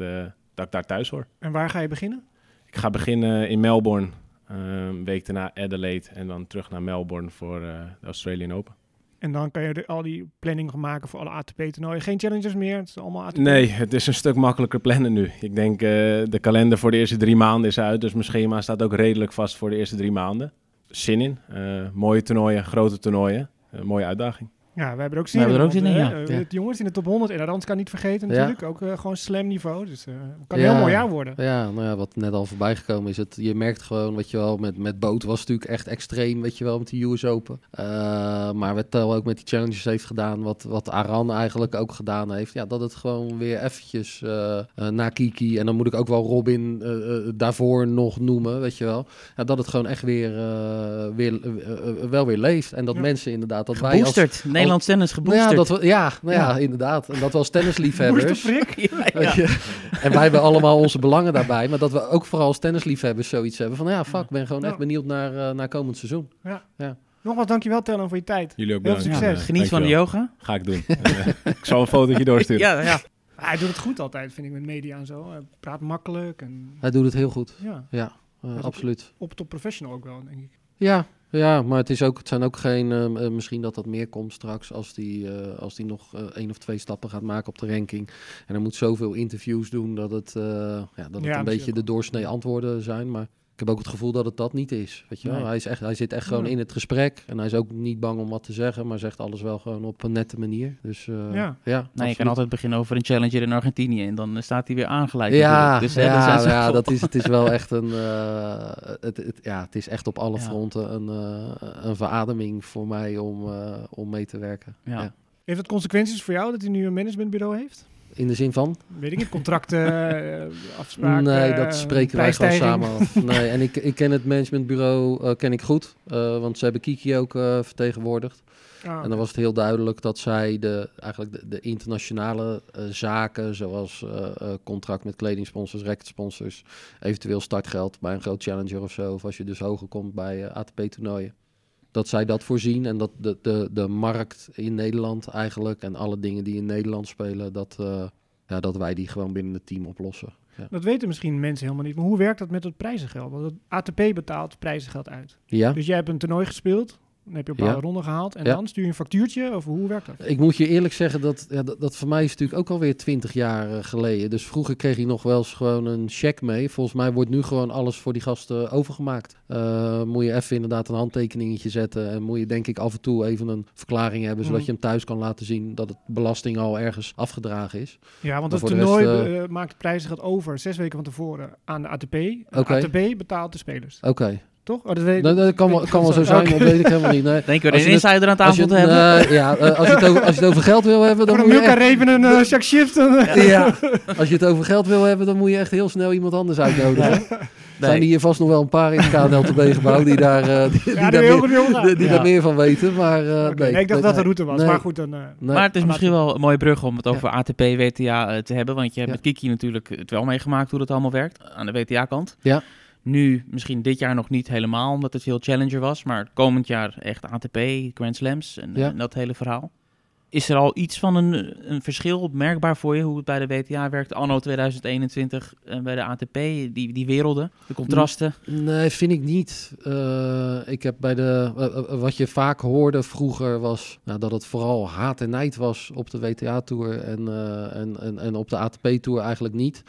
dat ik daar thuis hoor. En waar ga je beginnen? Ik ga beginnen in Melbourne. een week daarna Adelaide. En dan terug naar Melbourne voor de Australian Open. En dan kan je al die planning maken voor alle ATP-toernooien. Geen challenges meer? Het is allemaal ATP? Nee, het is een stuk makkelijker plannen nu. Ik denk, eh, de kalender voor de eerste drie maanden is uit. Dus mijn schema staat ook redelijk vast voor de eerste drie maanden. Zin in. Eh, mooie toernooien, grote toernooien. Eh, mooie uitdaging. Ja, we hebben er ook zin We hebben in. er ook zin in, ja. Het jongens in de top 100. En Rans kan niet vergeten Ja. natuurlijk. Ook eh, gewoon slam niveau. Dus eh kan een Ja. heel mooi jaar worden. Ja, nou ja, wat net al voorbij gekomen is, het, je merkt gewoon, weet je wel, met, met Boot was het natuurlijk echt extreem, weet je wel, met die US Open. Eh, maar wat Tel ook met die challenges heeft gedaan, wat, wat Aran eigenlijk ook gedaan heeft, ja, dat het gewoon weer eventjes na Kiki, en dan moet ik ook wel Robin eh, eh, daarvoor nog noemen, weet je wel, ja, dat het gewoon echt weer, eh, weer wel weer leeft. En dat Ja. mensen inderdaad, dat wij als... Geboosterd. Nederlands tennis Nou geboosterd. ja, dat we, ja, nou ja, Ja. inderdaad. En dat we als tennisliefhebbers... Ja, ja. En wij hebben allemaal onze belangen daarbij. Maar dat we ook vooral als tennisliefhebbers zoiets hebben van... Ja, fuck, ik ben gewoon Ja. echt benieuwd naar, eh, naar komend seizoen. Nogmaals, dankjewel Tellen voor je tijd. Jullie ook bedankt. veel succes. Geniet van de yoga. Ga ik doen. En, eh, ik zal een fotootje doorsturen. Ja, ja. Hij doet het goed altijd, vind ik, met media en zo. Hij praat makkelijk en Hij doet het heel goed. ja, Ja, eh, absoluut. op top professional ook wel, denk ik. Ja, ja, maar het, is ook, het zijn ook geen... eh, eh, misschien dat dat meer komt straks als die, eh, als die nog eh, één of twee stappen gaat maken op de ranking. En er moet zoveel interviews doen dat het, ja, dat het Ja, een beetje de doorsnee antwoorden zijn. Maar ik heb ook het gevoel dat het dat niet is. Weet je wel? Nee. Hij, is echt, hij zit echt gewoon in het gesprek. En hij is ook niet bang om wat te zeggen, maar zegt alles wel gewoon op een nette manier. Dus eh, Ja. ja, Nou, je kan altijd beginnen over een challenger in Argentinië. En dan eh, staat hij weer aangeleid. Ja. Dus, hè, ja, ja, dat is, het is wel echt een. eh, het, het, ja, het is echt op alle Ja. fronten een, eh, een verademing voor mij om, eh, om mee te werken. Ja. Ja. Heeft het consequenties voor jou dat hij nu een managementbureau heeft? In de zin van? Weet ik niet, contracten, eh, afspraken. nee, dat spreken wij gewoon samen af. Nee, en ik, ik ken het managementbureau eh, ken ik goed. eh, want ze hebben Kiki ook vertegenwoordigd. Ah, En dan was het heel duidelijk dat zij de, eigenlijk de, de internationale zaken, zoals contract met kledingsponsors, racketsponsors, eventueel startgeld bij een groot challenger of zo, of als je dus hoger komt bij ATP-toernooien, dat zij dat voorzien en dat de, de, de markt in Nederland eigenlijk en alle dingen die in Nederland spelen, dat, eh, ja, dat wij die gewoon binnen het team oplossen. Ja, Dat weten misschien mensen helemaal niet. Maar hoe werkt dat met het prijzengeld? Want het ATP betaalt prijzengeld uit. ja? Dus jij hebt een toernooi gespeeld. Dan heb je een paar Ja. ronden gehaald. En Ja. dan stuur je een factuurtje? Of hoe werkt dat? Ik moet je eerlijk zeggen dat, ja, dat, dat voor mij is natuurlijk ook alweer twintig jaar eh, geleden. Dus vroeger kreeg je nog wel eens gewoon een check mee. Volgens mij wordt nu gewoon alles voor die gasten overgemaakt. Eh, moet je even inderdaad een handtekeningetje zetten. En moet je denk ik af en toe even een verklaring hebben. Zodat Mhm. je hem thuis kan laten zien dat het belasting al ergens afgedragen is. Ja, want het de toernooi rest, eh, maakt het prijzengeld over zes weken van tevoren aan de ATP. De ATP betaalt de spelers. Oké, Toch? Oh, dat weet, dat, dat kan, wel, kan wel zo zijn, maar dat weet ik helemaal niet. Nee. Denk je Als er je een het- insider aan tafel het, te hebben? eh, ja, eh, als, je het over, als je het over geld wil hebben, dan moet je echt- Reven en een uh, Jacques Shift. eh, Ja, als je het over geld wil hebben, dan moet je echt heel snel iemand anders uitnodigen. Zijn er hier vast nog wel een paar in het die daar, eh, die, die Ja, daar, die heel meer, die, die Ja. daar meer van weten. Maar eh, nee, nee, ik dacht dat de nee, route was. nee. Maar goed, dan... eh, nee. maar het is misschien wel een mooie brug om het over Ja. ATP, WTA eh, te hebben. Want je hebt Ja. met Kiki natuurlijk het wel meegemaakt hoe dat allemaal werkt aan de WTA-kant. Ja. Nu misschien dit jaar nog niet helemaal, omdat het veel challenger was. Maar komend jaar echt ATP, Grand Slams en, Ja. en dat hele verhaal. Is er al iets van een, een verschil merkbaar voor je hoe het bij de WTA werkt anno 2021 en bij de ATP, die, die werelden, de contrasten? Nee, vind ik niet. Eh, ik heb bij de. eh, eh, wat je vaak hoorde vroeger was nou, dat het vooral haat en nijd was op de WTA-tour en, eh, en, en, en op de ATP-tour eigenlijk niet.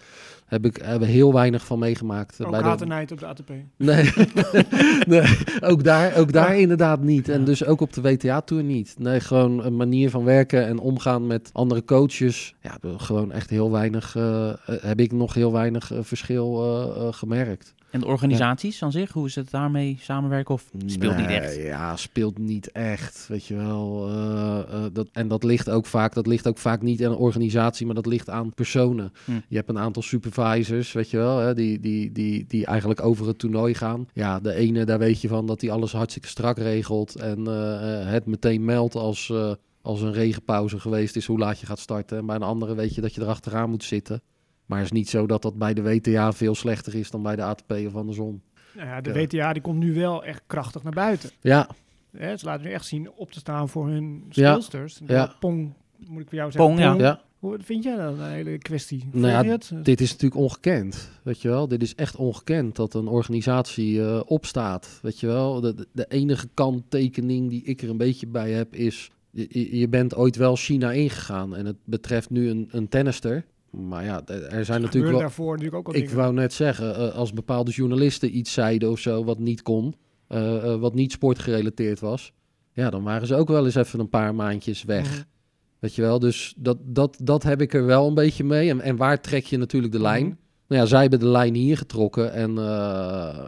Heb ik hebben heel weinig van meegemaakt. ook bij de, haat nijd op de ATP. Nee, nee ook daar, ook daar inderdaad niet. En dus ook op de WTA-tour niet. Nee, gewoon een manier van werken en omgaan met andere coaches. Ja, gewoon echt heel weinig, eh, eh, heb ik nog heel weinig eh, verschil eh, eh, gemerkt. En de organisaties aan zich, hoe is het daarmee samenwerken of speelt niet echt? Ja, speelt niet echt, weet je wel. eh, eh, dat, en dat ligt ook vaak, dat ligt ook vaak niet aan een organisatie, maar dat ligt aan personen. Hm. Je hebt een aantal supervisors, weet je wel, hè, die, die, die, die eigenlijk over het toernooi gaan. Ja, de ene, daar weet je van dat hij alles hartstikke strak regelt en eh, het meteen meldt als, als een regenpauze geweest is hoe laat je gaat starten. En bij een andere weet je dat je erachteraan moet zitten. Maar het is niet zo dat dat bij de WTA veel slechter is dan bij de ATP of andersom. Nou ja, de Ja. WTA die komt nu wel echt krachtig naar buiten. Ja, Hè, ze laten nu echt zien op te staan voor hun speelsters. Ja. Pong, moet ik voor jou zeggen. Pong, ja. ja. Hoe vind jij dat een hele kwestie? Nou ja? Dit is natuurlijk ongekend, weet je wel. Dit is echt ongekend dat een organisatie eh, opstaat, weet je wel. De, de- enige kanttekening die ik er een beetje bij heb is... Je, je- je bent ooit wel China ingegaan en het betreft nu een, een tennister. Maar ja, er zijn natuurlijk wel... daarvoor natuurlijk ook al Ik dingen. wou net zeggen, eh, als bepaalde journalisten iets zeiden of zo wat niet kon, eh, eh, wat niet sportgerelateerd was, ja, dan waren ze ook wel eens even een paar maandjes weg. Mhm. Weet je wel, dus dat, dat, dat heb ik er wel een beetje mee. En, en waar trek je natuurlijk de lijn? Mhm. Nou ja, zij hebben de lijn hier getrokken en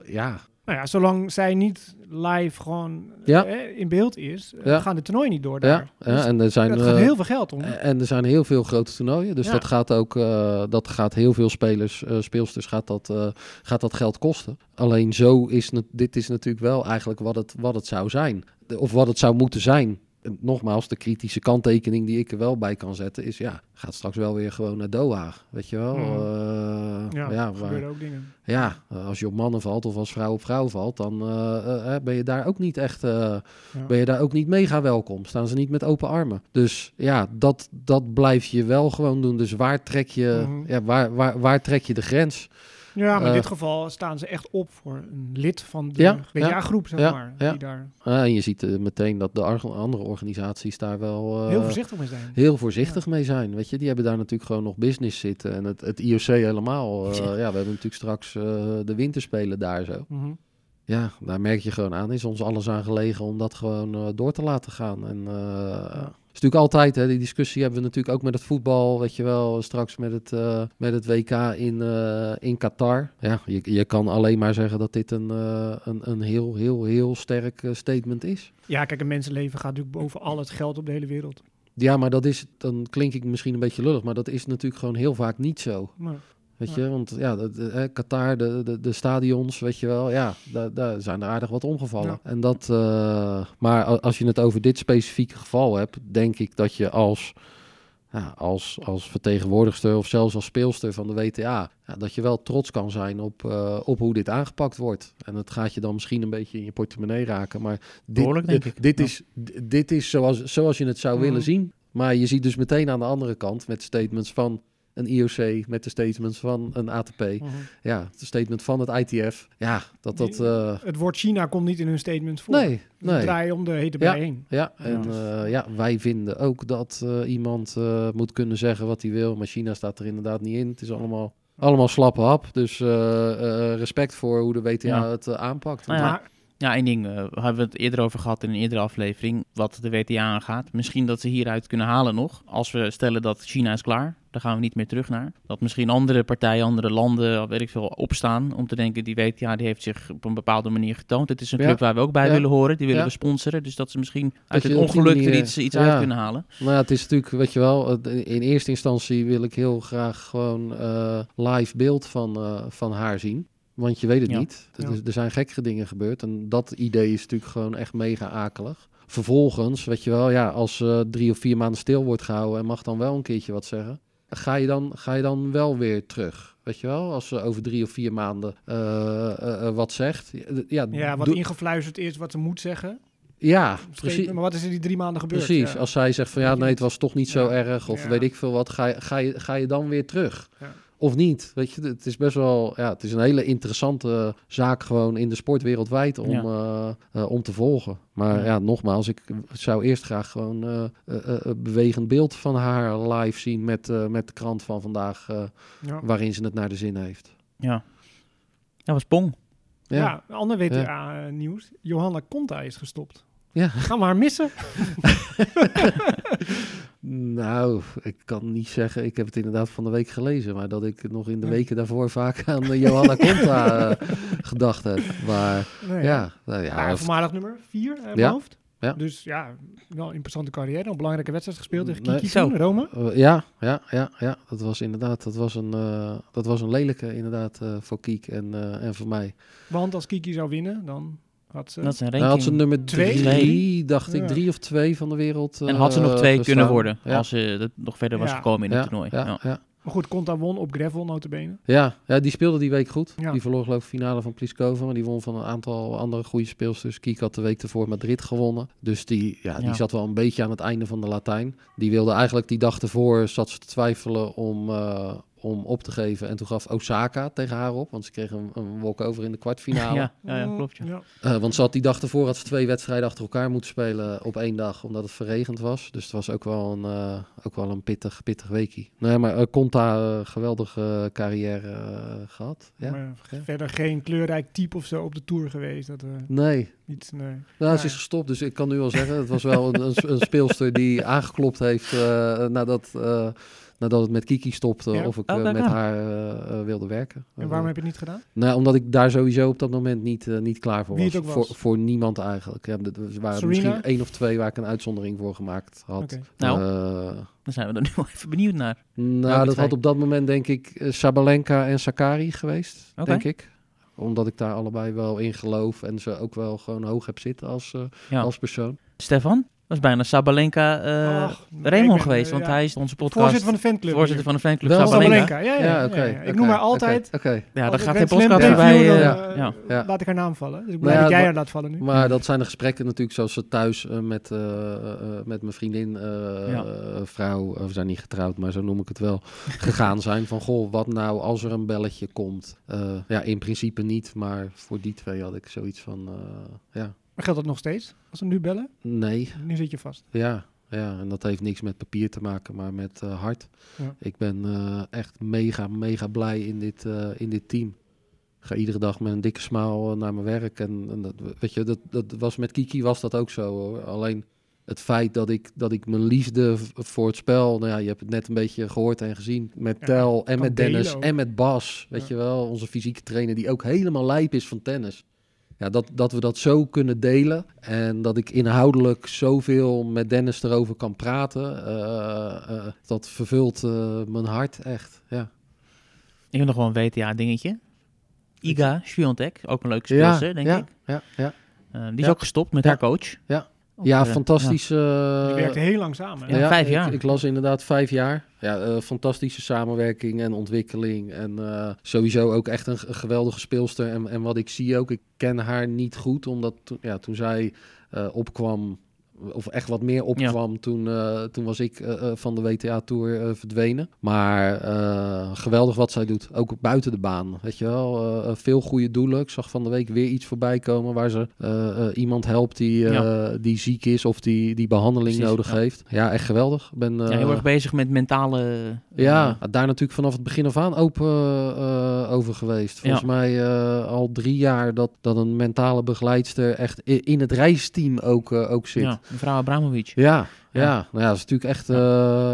ja, Nou ja, zolang zij niet live gewoon Ja. eh, in beeld is, eh, Ja. gaan de toernooi niet door daar. ja, Dus en er zijn, gaat eh, heel veel geld om. en er zijn heel veel grote toernooien, dus dat gaat ook, dat gaat heel veel spelers, speelsters gaat dat, gaat dat geld kosten. Alleen zo is dit is natuurlijk wel eigenlijk wat het, wat het zou zijn, of wat het zou moeten zijn. En nogmaals, de kritische kanttekening die ik er wel bij kan zetten is, ja, gaat straks wel weer gewoon naar Doha, weet je wel? Mhm. Eh, ja, ja, waar- ook dingen. Ja, als je op mannen valt of als vrouw op vrouw valt, dan eh, eh, ben je daar ook niet echt, eh, ben je daar ook niet mega welkom. Staan ze niet met open armen. Dus ja, dat, dat blijf je wel gewoon doen. Dus waar trek je, Mhm. ja, waar, waar, waar trek je de grens? Ja, maar in Eh, dit geval staan ze echt op voor een lid van de Ja, WTA-groep, zeg ja, maar. ja. Die daar en je ziet eh, meteen dat de andere organisaties daar wel eh, heel voorzichtig mee zijn. heel voorzichtig mee zijn. Weet je, die hebben daar natuurlijk gewoon nog business zitten. En het, het IOC helemaal. Ja. ja, we hebben natuurlijk straks de winterspelen daar zo. Mhm. Ja, daar merk je gewoon aan. Is ons alles aan gelegen om dat gewoon door te laten gaan. En het is natuurlijk altijd, hè, die discussie hebben we natuurlijk ook met het voetbal, weet je wel, straks met het, eh, met het WK in, eh, in Qatar. Ja, je, je kan alleen maar zeggen dat dit een, eh, een, een heel, heel, heel sterk statement is. Ja, kijk, een mensenleven gaat natuurlijk boven al het geld op de hele wereld. Ja, maar dat is, dan klink ik misschien een beetje lullig, maar dat is natuurlijk gewoon heel vaak niet zo. Maar, Weet je, want ja, de, de- hè, Qatar, de, de, de stadions, weet je wel, ja, daar, daar zijn er aardig wat omgevallen. Ja. En dat, eh, maar als je het over dit specifieke geval hebt, denk ik dat je als, ja, als, als vertegenwoordigster of zelfs als speelster van de WTA, ja, dat je wel trots kan zijn op, eh, op hoe dit aangepakt wordt. En het gaat je dan misschien een beetje in je portemonnee raken, maar dit, dit, ik. dit is, dit is zoals, zoals je het zou Mhm. willen zien. Maar je ziet dus meteen aan de andere kant met statements van een IOC, met de statements van een ATP. mhm. Ja, het statement van het ITF. Ja, dat dat... eh, Het woord China komt niet in hun statements voor. nee, Ze nee. draaien om de hete Ja. bij heen. Ja, en eh, ja, wij vinden ook dat eh, iemand eh, moet kunnen zeggen wat hij wil. Maar China staat er inderdaad niet in. Het is allemaal, allemaal slappe hap. Dus eh, eh, respect voor hoe de WTA Ja. het aanpakt. Nou ja, Maar Ja, één ding. eh, hebben we het eerder over gehad in een eerdere aflevering. Wat de WTA aangaat. Misschien dat ze hieruit kunnen halen nog. Als we stellen dat China is klaar. Daar gaan we niet meer terug naar. Dat misschien andere partijen, andere landen, weet ik veel, opstaan. Om te denken, die WTA die heeft zich op een bepaalde manier getoond. Het is een Ja. club waar we ook bij Ja. willen horen. Die willen Ja. we sponsoren. Dus dat ze misschien uit het ongeluk er iets, iets uit kunnen halen. Nou ja, het is natuurlijk, weet je wel, in eerste instantie wil ik heel graag gewoon eh, live beeld van, eh, van haar zien. Want je weet het Ja. niet. Er, Ja. er zijn gekke dingen gebeurd. En dat idee is natuurlijk gewoon echt mega akelig. Vervolgens, weet je wel, ja, als eh, drie of vier maanden stil wordt gehouden en mag dan wel een keertje wat zeggen. Ga je dan, ga je dan wel weer terug? Weet je wel, als ze over drie of vier maanden eh, eh, wat zegt. Ja, ja, wat ingefluisterd is wat ze moet zeggen. ja Precies. Maar wat is er die drie maanden gebeurd? Precies, Ja. als zij zegt van ja, nee, het was toch niet zo erg, of Ja. weet ik veel wat, ga je, ga je, ga je dan weer terug? Ja. Of niet? Weet je, het is best wel, ja, het is een hele interessante zaak gewoon in de sport wereldwijd om, Ja. eh, eh, om te volgen. Maar Ja. ja. nogmaals, ik zou eerst graag gewoon eh, eh, eh, een bewegend beeld van haar live zien met, eh, met de krant van vandaag, eh, Ja. waarin ze het naar de zin heeft. Ja. Dat was Pong. Ja, ander WTA-nieuws. Johanna Conta is gestopt. Ja. Gaan we haar missen? Nou, ik kan niet zeggen, ik heb het inderdaad van de week gelezen, maar dat ik nog in de weken daarvoor vaak aan eh, Johanna Conta eh, gedacht heb. Maar Nee. ja, nou ja, Ja, of- voormalig nummer vier in mijn Ja. hoofd. Ja. Dus ja, wel een interessante carrière. Een belangrijke wedstrijd gespeeld tegen Nee. Kiki Zo. toen, Rome. eh, ja, ja, ja, ja, dat was inderdaad, dat was een, eh, dat was een lelijke inderdaad eh, voor Kiek en, eh, en voor mij. Want als Kiki zou winnen, dan had ze... Dat is een Hij ranking. had ze nummer Twee? drie, dacht ik, Ja. drie of twee van de wereld. en had ze nog eh, twee kunnen worden. Ja. Als ze dat nog verder was Ja. gekomen in ja, het toernooi. Ja, Ja. ja. Maar goed, Conta won op gravel notabene. Ja, ja, die speelde die week goed. Ja. Die verloor geloof ik finale van Pliskova. Maar die won van een aantal andere goede speelsters. Kiek had de week ervoor Madrid gewonnen. Dus die, ja, die Ja. zat wel een beetje aan het einde van de Latijn. Die wilde eigenlijk die dag ervoor, zat ze te twijfelen om, eh, om op te geven. En toen gaf Osaka tegen haar op. Want ze kreeg een, een walk-over in de kwartfinale. Ja, ja, ja, klopt. Ja. Ja. Eh, want ze had die dag ervoor had ze twee wedstrijden achter elkaar moeten spelen op één dag, omdat het verregend was. Dus het was ook wel een, eh, ook wel een pittig, pittig weekie. Nee, maar uh, Conta, geweldige carrière eh, gehad. Ja. Maar verder geen kleurrijk type of zo op de Tour geweest. Dat, eh Nee, iets, nee. nou, ze is gestopt, dus ik kan nu wel zeggen, het was wel een, een, een speelster die aangeklopt heeft eh, nadat, eh, nadat het met Kiki stopte, Ja. of ik Oh, eh, met haar eh, eh, wilde werken. En waarom heb je het niet gedaan? Nou, omdat ik daar sowieso op dat moment niet, niet klaar voor Wie was. het ook Voor, was. voor niemand eigenlijk. Ja, er waren Serena? misschien één of twee waar ik een uitzondering voor gemaakt had. Oké. Nou. Eh, Dan zijn we er nu wel even benieuwd naar. nou, dat twee? had op dat moment denk ik Sabalenka en Sakari geweest, denk ik. Omdat ik daar allebei wel in geloof en ze ook wel gewoon hoog heb zitten als, Ja. als persoon. Stefan? Dat is bijna Sabalenka eh Ach, Raymond ben, geweest, want ja, hij is onze podcast Voorzitter van de fanclub. voorzitter van de fanclub Wel Sabalenka. Sabalenka. Ja, ja, ja. Ik noem haar oké, altijd. Oké. Ja, dan gaat geen podcast eh, eh, ja. Ja. Laat ik haar naam vallen. Dus ik ben Nou blij ja, dat jij haar laat vallen nu. Maar dat zijn de gesprekken natuurlijk zoals ze thuis met, eh, eh, eh, met mijn vriendin, Ja. vrouw, we zijn niet getrouwd, maar zo noem ik het wel, gegaan zijn. Van goh, wat nou als er een belletje komt? Eh, ja, in principe niet, maar voor die twee had ik zoiets van, eh, ja, Maar geldt dat nog steeds? Als ze nu bellen? nee, Nu zit je vast. ja. Ja, en dat heeft niks met papier te maken, maar met eh, hart. Ja. Ik ben eh, echt mega, mega blij in dit, eh, in dit team. Ik ga iedere dag met een dikke eh, naar mijn werk. En, en dat, weet je, dat, dat was met Kiki was dat ook zo. Hoor. Alleen het feit dat ik, dat ik mijn liefde voor het spel... Nou ja, je hebt het net een beetje gehoord en gezien. Met Ja, Tel en met Dennis ook. en met Bas. Weet Ja. je wel, onze fysieke trainer die ook helemaal lijp is van tennis. Ja, dat, dat we dat zo kunnen delen. En dat ik inhoudelijk zoveel met Dennis erover kan praten. eh, eh, dat vervult eh, mijn hart echt. Ja, Ik heb nog wel een WTA-dingetje. Iga Swiatek, ook een leuke speelster, denk ja, ik. Ja, ja. Die is ook gestopt met haar coach. Ja. Ja eh, fantastisch. eh, Die werkte heel lang samen. Ja, vijf jaar. Ik, ik las inderdaad vijf jaar. Ja, eh, fantastische samenwerking en ontwikkeling. En eh, sowieso ook echt een, een geweldige speelster. En, en wat ik zie ook, ik ken haar niet goed. Omdat to- ja, toen zij eh, opkwam, of echt wat meer opkwam, toen, eh, toen was ik eh, eh, van de WTA-tour verdwenen. Maar geweldig wat zij doet. Ook buiten de baan, weet je wel. Veel goede doelen. Ik zag van de week weer iets voorbij komen waar ze iemand helpt die, die ziek is of die, die behandeling Precies, nodig ja. heeft. Ja, echt geweldig. Ik Ben, ja, heel erg bezig met mentale... ja, daar natuurlijk vanaf het begin af aan open over geweest. Volgens mij al drie jaar dat, dat een mentale begeleidster echt in het reisteam ook, ook zit. ja, mevrouw Abramovic. Ja, ja. Ja. Nou ja, dat is natuurlijk echt, eh,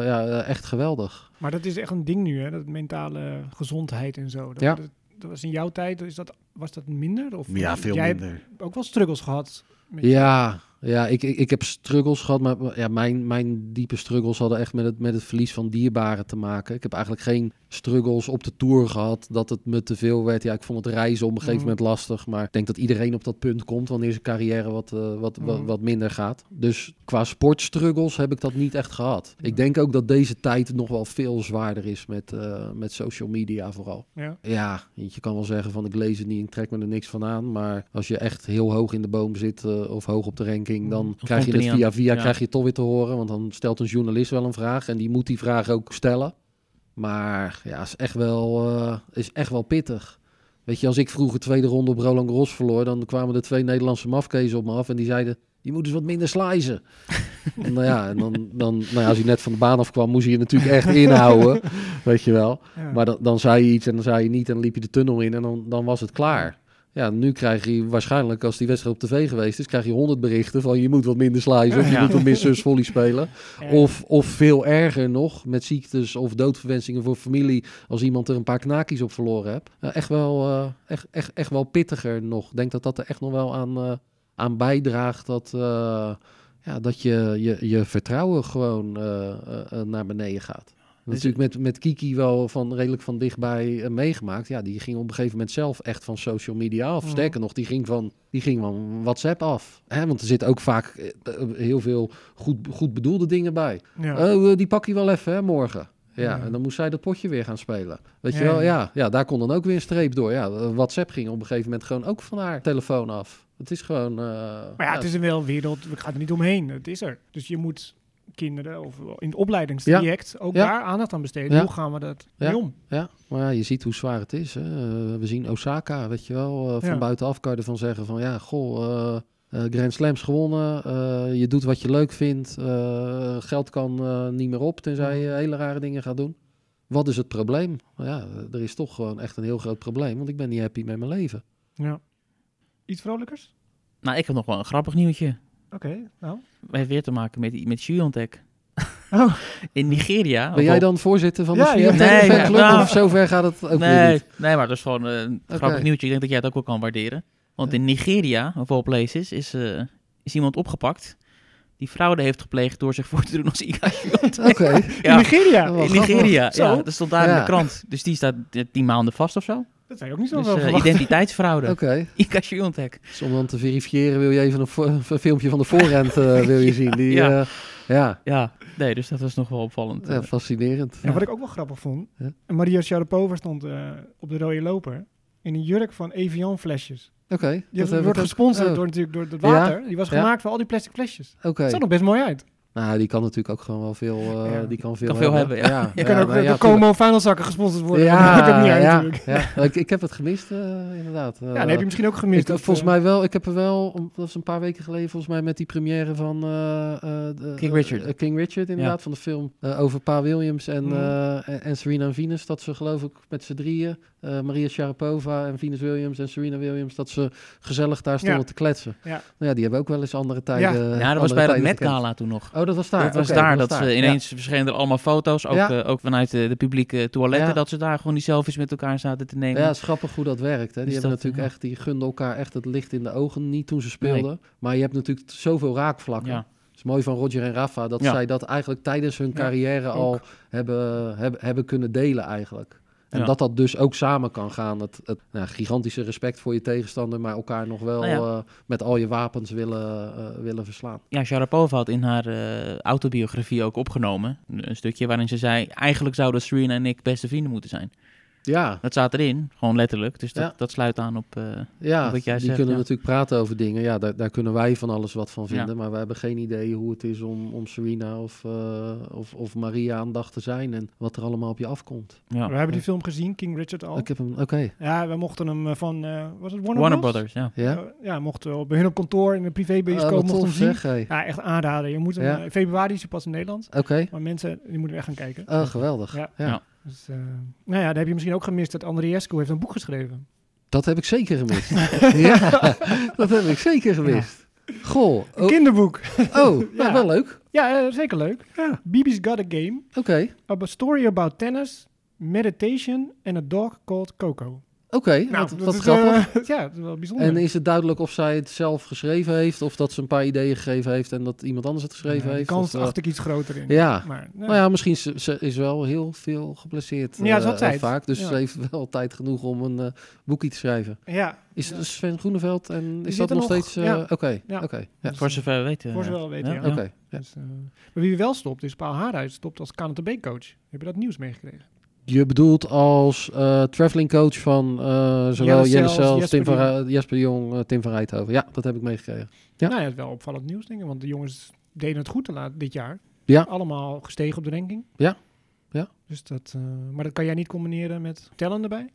ja, eh, echt geweldig. Maar dat is echt een ding nu, hè? Dat mentale gezondheid en zo. Dat, Ja. dat, dat was in jouw tijd, is dat, was dat minder? Of Ja, veel jij minder. hebt ook wel struggles gehad. Met Ja, ja ik, ik, ik heb struggles gehad, maar ja, mijn, mijn diepe struggles hadden echt met het, met het verlies van dierbaren te maken. Ik heb eigenlijk geen struggles op de tour gehad dat het me te veel werd. Ja, ik vond het reizen op een gegeven Mhm. moment lastig, maar ik denk dat iedereen op dat punt komt wanneer zijn carrière wat, eh, wat, wat, Mhm. wat minder gaat. Dus qua sportstruggles heb ik dat niet echt gehad. Ik denk ook dat deze tijd nog wel veel zwaarder is met, eh, met social media vooral. Ja. Ja, je kan wel zeggen van ik lees het niet, ik trek me er niks van aan. Maar als je echt heel hoog in de boom zit eh, of hoog op de ranking, dan krijg je het via via Ja. krijg je het toch weer te horen. Want dan stelt een journalist wel een vraag en die moet die vraag ook stellen. Maar ja, is echt wel, eh, is echt wel pittig. Weet je, als ik vroeger tweede ronde op Roland Garros verloor, dan kwamen er twee Nederlandse mafkezen op me af en die zeiden, je moet eens wat minder slicen. en nou ja, en dan, dan, nou ja, als hij net van de baan afkwam, moest hij je natuurlijk echt inhouden, weet je wel. Ja. Maar dan, dan zei je iets en dan zei je niet en dan liep je de tunnel in en dan, dan was het klaar. Ja, nu krijg je waarschijnlijk, als die wedstrijd op tv geweest is, krijg je honderd berichten van je moet wat minder slicen of je Ja. moet wat meer susvolley spelen. Ja. Of, of veel erger nog, met ziektes of doodverwensingen voor familie, als iemand er een paar knaakjes op verloren hebt. Echt, wel, eh, echt, echt, echt wel pittiger nog. Ik denk dat dat er echt nog wel aan, eh, aan bijdraagt dat, eh, ja, dat je, je, je vertrouwen gewoon naar beneden gaat. Natuurlijk met, met Kiki wel van redelijk van dichtbij eh, meegemaakt. Ja, die ging op een gegeven moment zelf echt van social media af. Mhm. Sterker nog, die ging van, die ging van WhatsApp af. Hè, want er zitten ook vaak eh, eh, heel veel goed, goed bedoelde dingen bij. Ja. Oh, die pak je wel even, hè, morgen. Ja, Ja. en dan moest zij dat potje weer gaan spelen. Weet je wel, ja. ja, daar kon dan ook weer een streep door. Ja, WhatsApp ging op een gegeven moment gewoon ook van haar telefoon af. Het is gewoon... Maar ja, het is een wel wereld, we gaan er niet omheen. Het is er. Dus je moet kinderen of in het opleidingstraject ook Ja. daar aandacht aan besteden. Ja. Hoe gaan we dat Ja. mee om? Ja, maar ja, je ziet hoe zwaar het is. Hè. Eh, we zien Osaka, weet je wel, eh, van Ja. buitenaf kan je ervan zeggen van ja, goh, eh, eh, Grand Slams gewonnen. eh, je doet wat je leuk vindt. eh, geld kan eh, niet meer op, tenzij je hele rare dingen gaat doen. Wat is het probleem? Nou ja, er is toch gewoon echt een heel groot probleem, want ik ben niet happy met mijn leven. Ja. Iets vrolijkers? Nou, ik heb nog wel een grappig nieuwtje. Oké, nou. Wij heeft weer te maken met, met. Oh. In Nigeria. Ben jij dan voorzitter van de Ja, ja. Nee, fanclub? ja, nou- of zover gaat het ook weer Nee, niet? nee, maar dat is gewoon eh, een Oké. grappig nieuwtje. Ik denk dat jij het ook wel kan waarderen. Want Ja. in Nigeria, of all places, is, eh, is iemand opgepakt die fraude heeft gepleegd door zich voor te doen als Iga. Oké. In Ja, Nigeria? Oh, in Nigeria. Ja, dat stond daar in de krant. Dus die staat tien maanden vast of zo. Dat je ook niet zo Dus wel eh, verwachten. identiteitsfraude. Oké. Iga Swiatek. Dus om dan te verifiëren wil je even een, filmpje van de voorhand eh, wil je zien. Die, Ja. ja. ja, Ja, nee, dus dat was nog wel opvallend. ja, Eh, fascinerend. En wat ik ook wel grappig vond, Ja. Maria Sharapova stond eh, op de rode loper in een jurk van Evian flesjes. Oké. Die dat wordt gesponsord oh, door natuurlijk door het Ja. water. Die was Ja. gemaakt van al die plastic flesjes. Oké. Het zag er best mooi uit. Nou, die kan natuurlijk ook gewoon wel veel. eh, Ja. Die kan veel, Kan veel hebben, ja. Je kan ook ja, door Como vuilniszakken gesponsord worden. Ja, dat niet uit ja, ja. Ik, ik heb het gemist, eh, inderdaad. Ja, dan heb je misschien ook Ik, gemist. dat, volgens mij wel, ik heb er wel, dat was een paar weken geleden, volgens mij met die première van eh, eh, de- King Richard. King Richard, inderdaad, Ja. van de film eh, over Pa Williams en, Mhm. eh, en, en Serena en Venus. Dat ze geloof ik met z'n drieën, eh, Maria Sharapova en Venus Williams en Serena Williams, dat ze gezellig daar stonden Ja. te kletsen. Ja. Nou ja, die hebben ook wel eens andere tijden. Ja. ja, dat was bij dat Met. Gala toen nog. Oh, dat was daar. dat was daar. was Dat daar. ze Ja. ineens verschenen er allemaal foto's, ook, Ja. ook vanuit de, de publieke toiletten, Ja. dat ze daar gewoon die selfies met elkaar zaten te nemen. Ja, het is grappig hoe dat werkt. Hè. Die, hebben dat, natuurlijk echt, die gunden elkaar echt het licht in de ogen. Niet toen ze speelden. Maar je hebt natuurlijk zoveel raakvlakken. Ja. Het is mooi van Roger en Rafa dat zij dat eigenlijk tijdens hun carrière al hebben, hebben, hebben kunnen delen eigenlijk. En Ja. dat dat dus ook samen kan gaan. Het, het nou, gigantische respect voor je tegenstander, maar elkaar nog wel Nou ja. eh, met al je wapens willen, eh, willen verslaan. Ja, Sharapova had in haar eh, autobiografie ook opgenomen. Een stukje waarin ze zei: Eigenlijk zouden Serena en ik beste vrienden moeten zijn. Ja, Dat staat erin, gewoon letterlijk. Dus dat, Ja. dat sluit aan op. eh, ja Wat jij die zegt, kunnen ja. natuurlijk praten over dingen. Ja, daar, daar kunnen wij van alles wat van Ja. vinden. Maar we hebben geen idee hoe het is om, om Serena of, eh, of, of Maria aan de dag te zijn. En wat er allemaal op je afkomt. ja. We hebben die film gezien, King Richard al. Ik heb hem, oké. Ja, we mochten hem eh, van, eh, was het Warner, Warner? Brothers, ja. Ja? Ja, mochten we op- bij hun op kantoor in Ah, wat mochten tof hem zien. zeg, hey. Ja, echt aanraden. Je moet hem, februari is hij pas in Nederland. Oké. Maar mensen, die moeten echt gaan kijken. Oh, geweldig. Ja. Dus, eh, nou ja, daar heb je misschien ook gemist dat Andriescu heeft een boek geschreven. Dat heb ik zeker gemist. ja, dat heb ik zeker gemist. Goh. Een Oh, kinderboek. oh nou, Ja. wel leuk. Ja, eh, zeker leuk. Ja. Bibi's Got a Game. Oké. A story about tennis, meditation and a dog called Coco. Oké, Nou, wat, dat wat is, grappig. eh, ja, dat is wel bijzonder. En is het duidelijk of zij het zelf geschreven heeft, of dat ze een paar ideeën gegeven heeft en dat iemand anders het geschreven Ja, de heeft? kans of, eh, acht ik iets groter in. ja. Maar, Nou ja, misschien ze, ze is wel heel veel geblesseerd. Ja, eh, ze had tijd. vaak. Dus Ja. ze heeft wel tijd genoeg om een eh, boekje te schrijven. ja. Is Ja. het Sven Groeneveld en is dat nog nog, steeds... eh, ja. Oké, Ja. oké. ja. Dus, Voor zover we weten. Voor zover we weten, ja. Oké, ja. Dus, maar wie wel stopt, is Paul Haarhuis. Stopt als KNTB-coach. Heb je dat nieuws meegekregen? Je bedoelt als eh traveling coach van eh, zowel Jelle Tim van Jesper Jong, eh, Tim van Rijthoven. Ja, dat heb ik meegekregen. Ja. Nou ja, het is wel opvallend nieuws, denk ik. Want de jongens deden het goed dit jaar. Ja. Allemaal gestegen op de ranking. Ja. Ja. Dus dat, maar dat kan jij niet combineren met tellen erbij?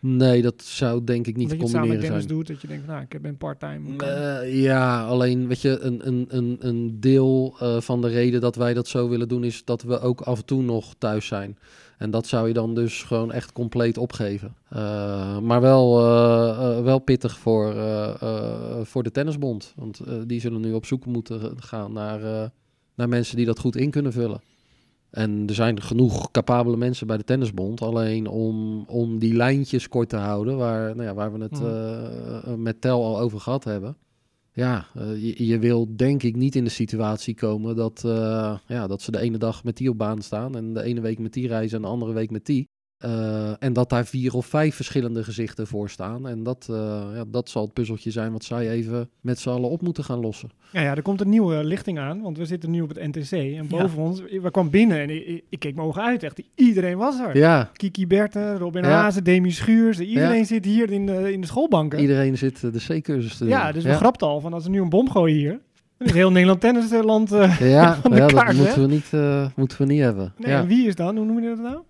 Nee, dat zou denk ik niet dat te je het samen met combineren Dennis zijn. doet, dat je denkt, nou, ik ben part-time. ja, alleen weet je, een, een, een, een deel van de reden dat wij dat zo willen doen is dat we ook af en toe nog thuis zijn. En dat zou je dan dus gewoon echt compleet opgeven. Eh, maar wel, eh, eh, wel pittig voor, voor de tennisbond. Want die zullen nu op zoek moeten gaan naar, naar mensen die dat goed in kunnen vullen. En er zijn genoeg capabele mensen bij de tennisbond. Alleen om, om die lijntjes kort te houden, waar, nou ja, waar we het Hmm. met Tel al over gehad hebben. Ja, eh, je, wil denk ik niet in de situatie komen dat, eh, ja, dat ze de ene dag met die op baan staan en de ene week met die reizen en de andere week met die. Eh, en dat daar vier of vijf verschillende gezichten voor staan. En dat, eh, ja, dat zal het puzzeltje zijn wat zij even met z'n allen op moeten gaan lossen. Ja, ja, er komt een nieuwe lichting aan, want we zitten nu op het NTC. En boven ons, we kwamen binnen en ik, ik, keek mijn ogen uit. Echt, iedereen was er. Ja, Kiki Berten, Robin. Hazen, Demi Schuurs. Iedereen zit hier in de, in de schoolbanken. iedereen zit eh, de C-cursus te ja, dus we grapten al van als we nu een bom gooien hier, dan is heel Nederland tennisland. Ja, van de ja dat moeten hè? we, niet, moeten we niet hebben. nee, ja. en wie is dan? Hoe noem je dat nou?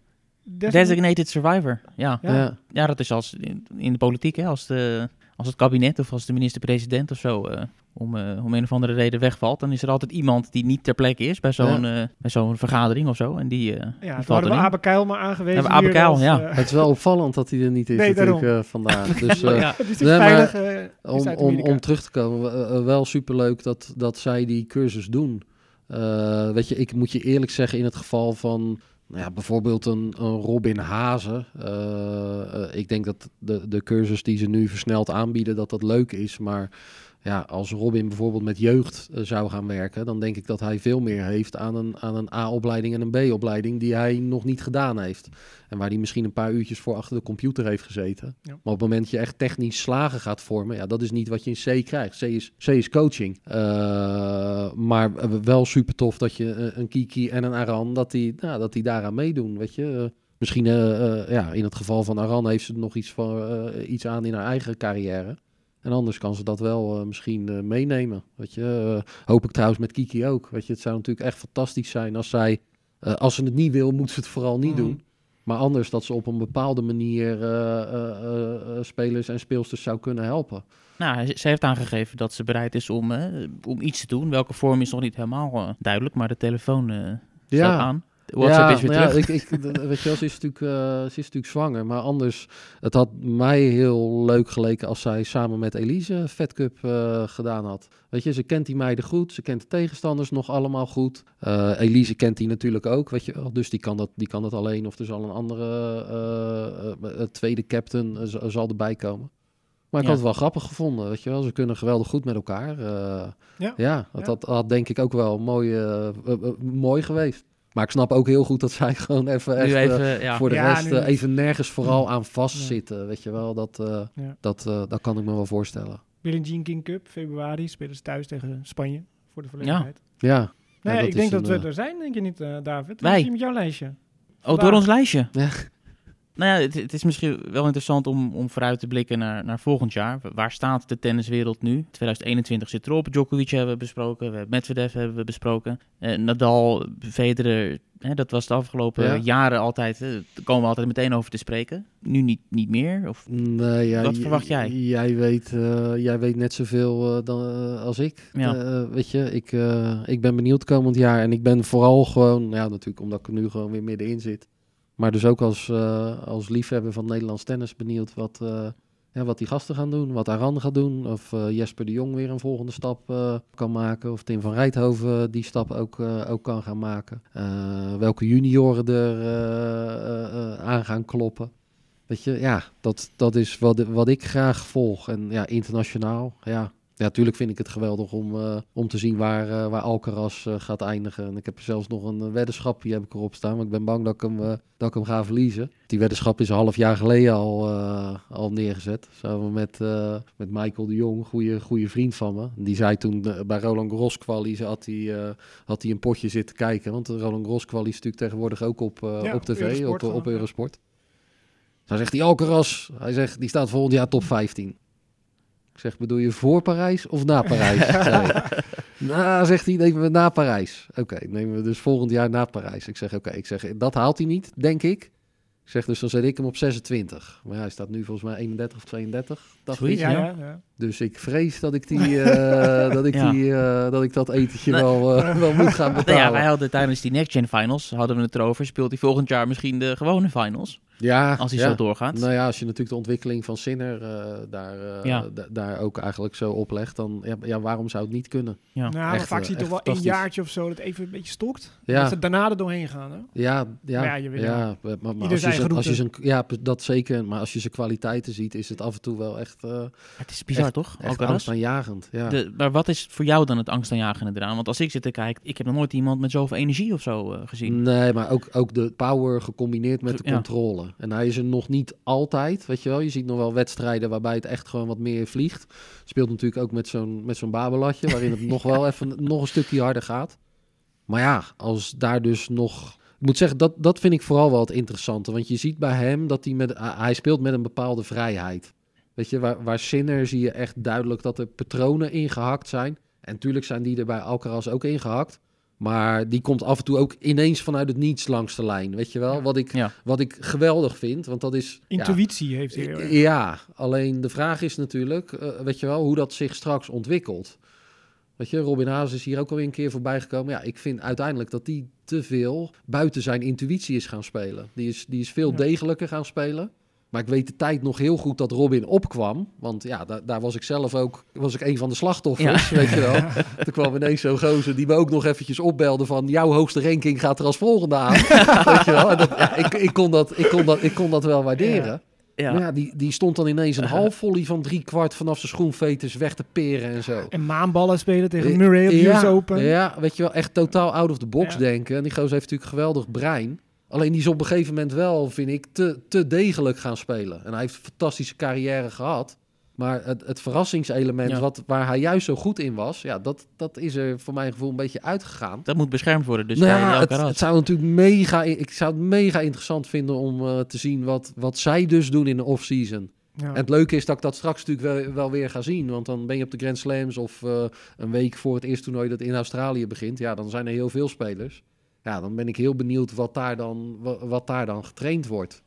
Design- Designated Survivor, ja. Ja. Ja. Ja, dat is als in, in de politiek, hè, als, de, als het kabinet of als de minister-president of zo eh, om, eh, om een of andere reden wegvalt, dan is er altijd iemand die niet ter plekke is bij zo'n eh, bij zo'n vergadering of zo. En die, eh, die Ja, valt hadden we. Abe Kuil maar aangewezen. Hebben we Abe hier Kuil, als, ja. Het is wel opvallend dat hij er niet is Nee, natuurlijk eh, vandaag. Dus eh, Ja. die Nee, maar veilig om, om, om terug te komen, wel superleuk dat, dat zij die cursus doen. Eh, weet je, ik moet je eerlijk zeggen, in het geval van nou ja, bijvoorbeeld een, een Robin Hazen. eh, eh, ik denk dat de, de cursus die ze nu versneld aanbieden, dat dat leuk is. Maar ja, als Robin bijvoorbeeld met jeugd eh, zou gaan werken, dan denk ik dat hij veel meer heeft aan een, aan een A-opleiding en een B-opleiding die hij nog niet gedaan heeft. En waar hij misschien een paar uurtjes voor achter de computer heeft gezeten. Ja. Maar op het moment dat je echt technisch slagen gaat vormen, ja, dat is niet wat je in C krijgt. C is, C is coaching. Eh, maar wel super tof dat je eh, een Kiki en een Aran, dat die, nou, dat die daaraan meedoen, weet je. Misschien, ja, in het geval van Aran heeft ze nog iets, van, iets aan in haar eigen carrière. En anders kan ze dat wel eh, misschien eh, meenemen. Weet je, Eh, hoop ik trouwens met Kiki ook. Weet je, het zou natuurlijk echt fantastisch zijn als zij, als ze het niet wil, moet ze het vooral niet Mhm. doen. Maar anders dat ze op een bepaalde manier spelers en speelsters zou kunnen helpen. Nou, ze heeft aangegeven dat ze bereid is om, om iets te doen. Welke vorm is nog niet helemaal duidelijk, maar de telefoon staat Ja, aan. WhatsApp is weer nou terug. Ja, ik, ik, weet je wel, ze is, natuurlijk, eh, ze is natuurlijk zwanger. Maar anders, het had mij heel leuk geleken als zij samen met Elise Fed Cup eh, gedaan had. Weet je, ze kent die meiden goed. Ze kent de tegenstanders nog allemaal goed. Eh, Elise kent die natuurlijk ook, weet je wel. Dus die kan dat, die kan dat alleen. Of er zal een andere tweede captain zal erbij komen. Maar ik Ja. had het wel grappig gevonden, weet je wel. Ze kunnen geweldig goed met elkaar. eh, Ja. ja, dat Ja. had, had denk ik ook wel mooi, mooi geweest. Maar ik snap ook heel goed dat zij gewoon even, echt, eh, ja. voor de Ja, rest nu- eh, even nergens vooral aan vastzitten. Weet je wel, dat, eh, Ja. dat, eh, dat kan ik me wel voorstellen. Billie Jean King Cup, februari, spelen ze thuis tegen Spanje. Voor de volledigheid. Ja, Nee, Ja, ik denk dat we er zijn, denk je niet, eh, David? Wij. Misschien met jouw lijstje. Oh, door ons lijstje. Ja. Nou ja, het, het is misschien wel interessant om, om vooruit te blikken naar, naar volgend jaar. Waar staat de tenniswereld nu? 2021 zit erop. Djokovic hebben we besproken. We hebben Medvedev hebben we besproken. Eh, Nadal, Federer, hè, dat was de afgelopen Ja. jaren altijd. eh, daar komen we altijd meteen over te spreken. Nu niet, niet meer? Of, Nee, ja, Wat verwacht jij? Jij weet, eh, jij weet net zoveel eh, dan, als ik. Ja. Weet je, ik, ik ben benieuwd komend jaar. En ik ben vooral gewoon, ja, natuurlijk omdat ik er nu gewoon weer middenin zit. Maar dus ook als, eh, als liefhebber van Nederlands tennis benieuwd wat, eh, wat die gasten gaan doen. Wat Aran gaat doen. Of eh, Jesper de Jong weer een volgende stap kan maken. Of Tim van Rijthoven die stap ook, ook kan gaan maken. Welke junioren er aan gaan kloppen. Weet je, ja, dat, dat is wat, wat ik graag volg. En ja, internationaal, ja. Ja, natuurlijk vind ik het geweldig om, eh, om te zien waar, eh, waar Alcaraz eh, gaat eindigen. En ik heb zelfs nog een weddenschap, die heb ik erop staan. Maar ik ben bang dat ik hem, dat ik hem ga verliezen. Die weddenschap is een half jaar geleden al, al neergezet. Samen met, met Michael de Jong, goede goede vriend van me. Die zei toen bij Roland Garros had hij, had hij een potje zitten kijken. Want Roland Garros quali is natuurlijk tegenwoordig ook op, Ja, op tv, op, Eurosport op. Eurosport. Dan zegt hij Alcaraz, hij zegt, die staat volgend jaar top 15. Ik zeg, bedoel je voor Parijs of na Parijs? Nou, zegt hij, nemen we na Parijs. Oké, nemen we dus volgend jaar na Parijs. Ik zeg, oké, ik zeg, dat haalt hij niet, denk ik. Ik zeg, dus dan zet ik hem op 26. Maar ja, hij staat nu volgens mij 31 of 32, dacht Zoiets, ik. Ja, ja. ja, ja. Dus ik vrees dat ik, die, eh, dat, ik Ja. die, eh, dat ik dat etentje wel, eh, wel moet gaan nou betalen. ja, wij hadden tijdens die Next Gen Finals, hadden we het erover, speelt hij volgend jaar misschien de gewone finals. Ja, Als hij ja. zo doorgaat. Nou ja, als je natuurlijk de ontwikkeling van Sinner eh, daar, eh, daar ook eigenlijk zo oplegt, dan ja, ja, waarom zou het niet kunnen? Ja. Nou, Echt, vaak eh, zie je toch wel een jaartje of zo dat even een beetje stokt. Ja. Dat ze daarna er doorheen gaan. Hè? Ja, ja, Maar ja, je weet ja, maar, als je zijn als je zijn, ja, dat zeker. Maar als je zijn kwaliteiten ziet, is het af en toe wel echt, eh Het is bizar, Echt- toch? echt Alcaraz? angstaanjagend. Ja. De, maar wat is voor jou dan het angstaanjagende eraan? Want als ik zit te kijken, ik heb nog nooit iemand met zoveel energie of zo eh, gezien. Nee, maar ook, ook de power gecombineerd met de Ja. controle. En hij is er nog niet altijd, weet je wel. Je ziet nog wel wedstrijden waarbij het echt gewoon wat meer vliegt. Speelt natuurlijk ook met zo'n, met zo'n babelatje, waarin het nog wel even nog een stukje harder gaat. Maar ja, als daar dus nog... Ik moet zeggen, dat, dat vind ik vooral wel het interessante. Want je ziet bij hem dat hij met... Hij speelt met een bepaalde vrijheid. Weet je, waar, waar Sinner zie je echt duidelijk dat er patronen ingehakt zijn. En natuurlijk zijn die er bij Alcaraz ook ingehakt. Maar die komt af en toe ook ineens vanuit het niets langs de lijn. Weet je wel? Ja. Wat, ik, Ja. wat ik geweldig vind. Want dat is. ja, Intuïtie heeft hij ja, alleen de vraag is natuurlijk, eh, weet je wel, hoe dat zich straks ontwikkelt. Weet je, Robin Haas is hier ook alweer een keer voorbij gekomen. Ja, ik vind uiteindelijk dat die te veel buiten zijn intuïtie is gaan spelen. Die is, die is veel Ja. degelijker gaan spelen. Maar ik weet de tijd nog heel goed dat Robin opkwam. Want ja, daar, daar was ik zelf ook was ik een van de slachtoffers, weet je wel. Toen kwam ineens zo'n gozer die me ook nog eventjes opbelde van... jouw hoogste ranking gaat er als volgende aan. weet je wel. En dat, ja, ik, ik, kon dat, ik, kon dat, ik kon dat wel waarderen. Ja. Maar ja, die, die stond dan ineens een half volley van drie kwart vanaf zijn schoenveters weg te peren en zo. En maanballen spelen tegen Eh, Murray op ja, Open. Ja, weet je wel, echt totaal out of the box Ja. denken. En die gozer heeft natuurlijk geweldig brein. Alleen die is op een gegeven moment wel, vind ik, te, te degelijk gaan spelen. En hij heeft een fantastische carrière gehad. Maar het, het verrassingselement Ja. wat, waar hij juist zo goed in was... Ja, dat, dat is er voor mijn gevoel een beetje uitgegaan. Dat moet beschermd worden, dus Nou ja, het, het zou natuurlijk mega, ik zou het mega interessant vinden om eh, te zien wat, wat zij dus doen in de off-season. Ja. En het leuke is dat ik dat straks natuurlijk wel, wel weer ga zien. Want dan ben je op de Grand Slams of eh, een week voor het eerste toernooi dat in Australië begint. Ja, dan zijn er heel veel spelers. Ja, dan ben ik heel benieuwd wat daar dan, wa- wat, daar dan getraind wordt.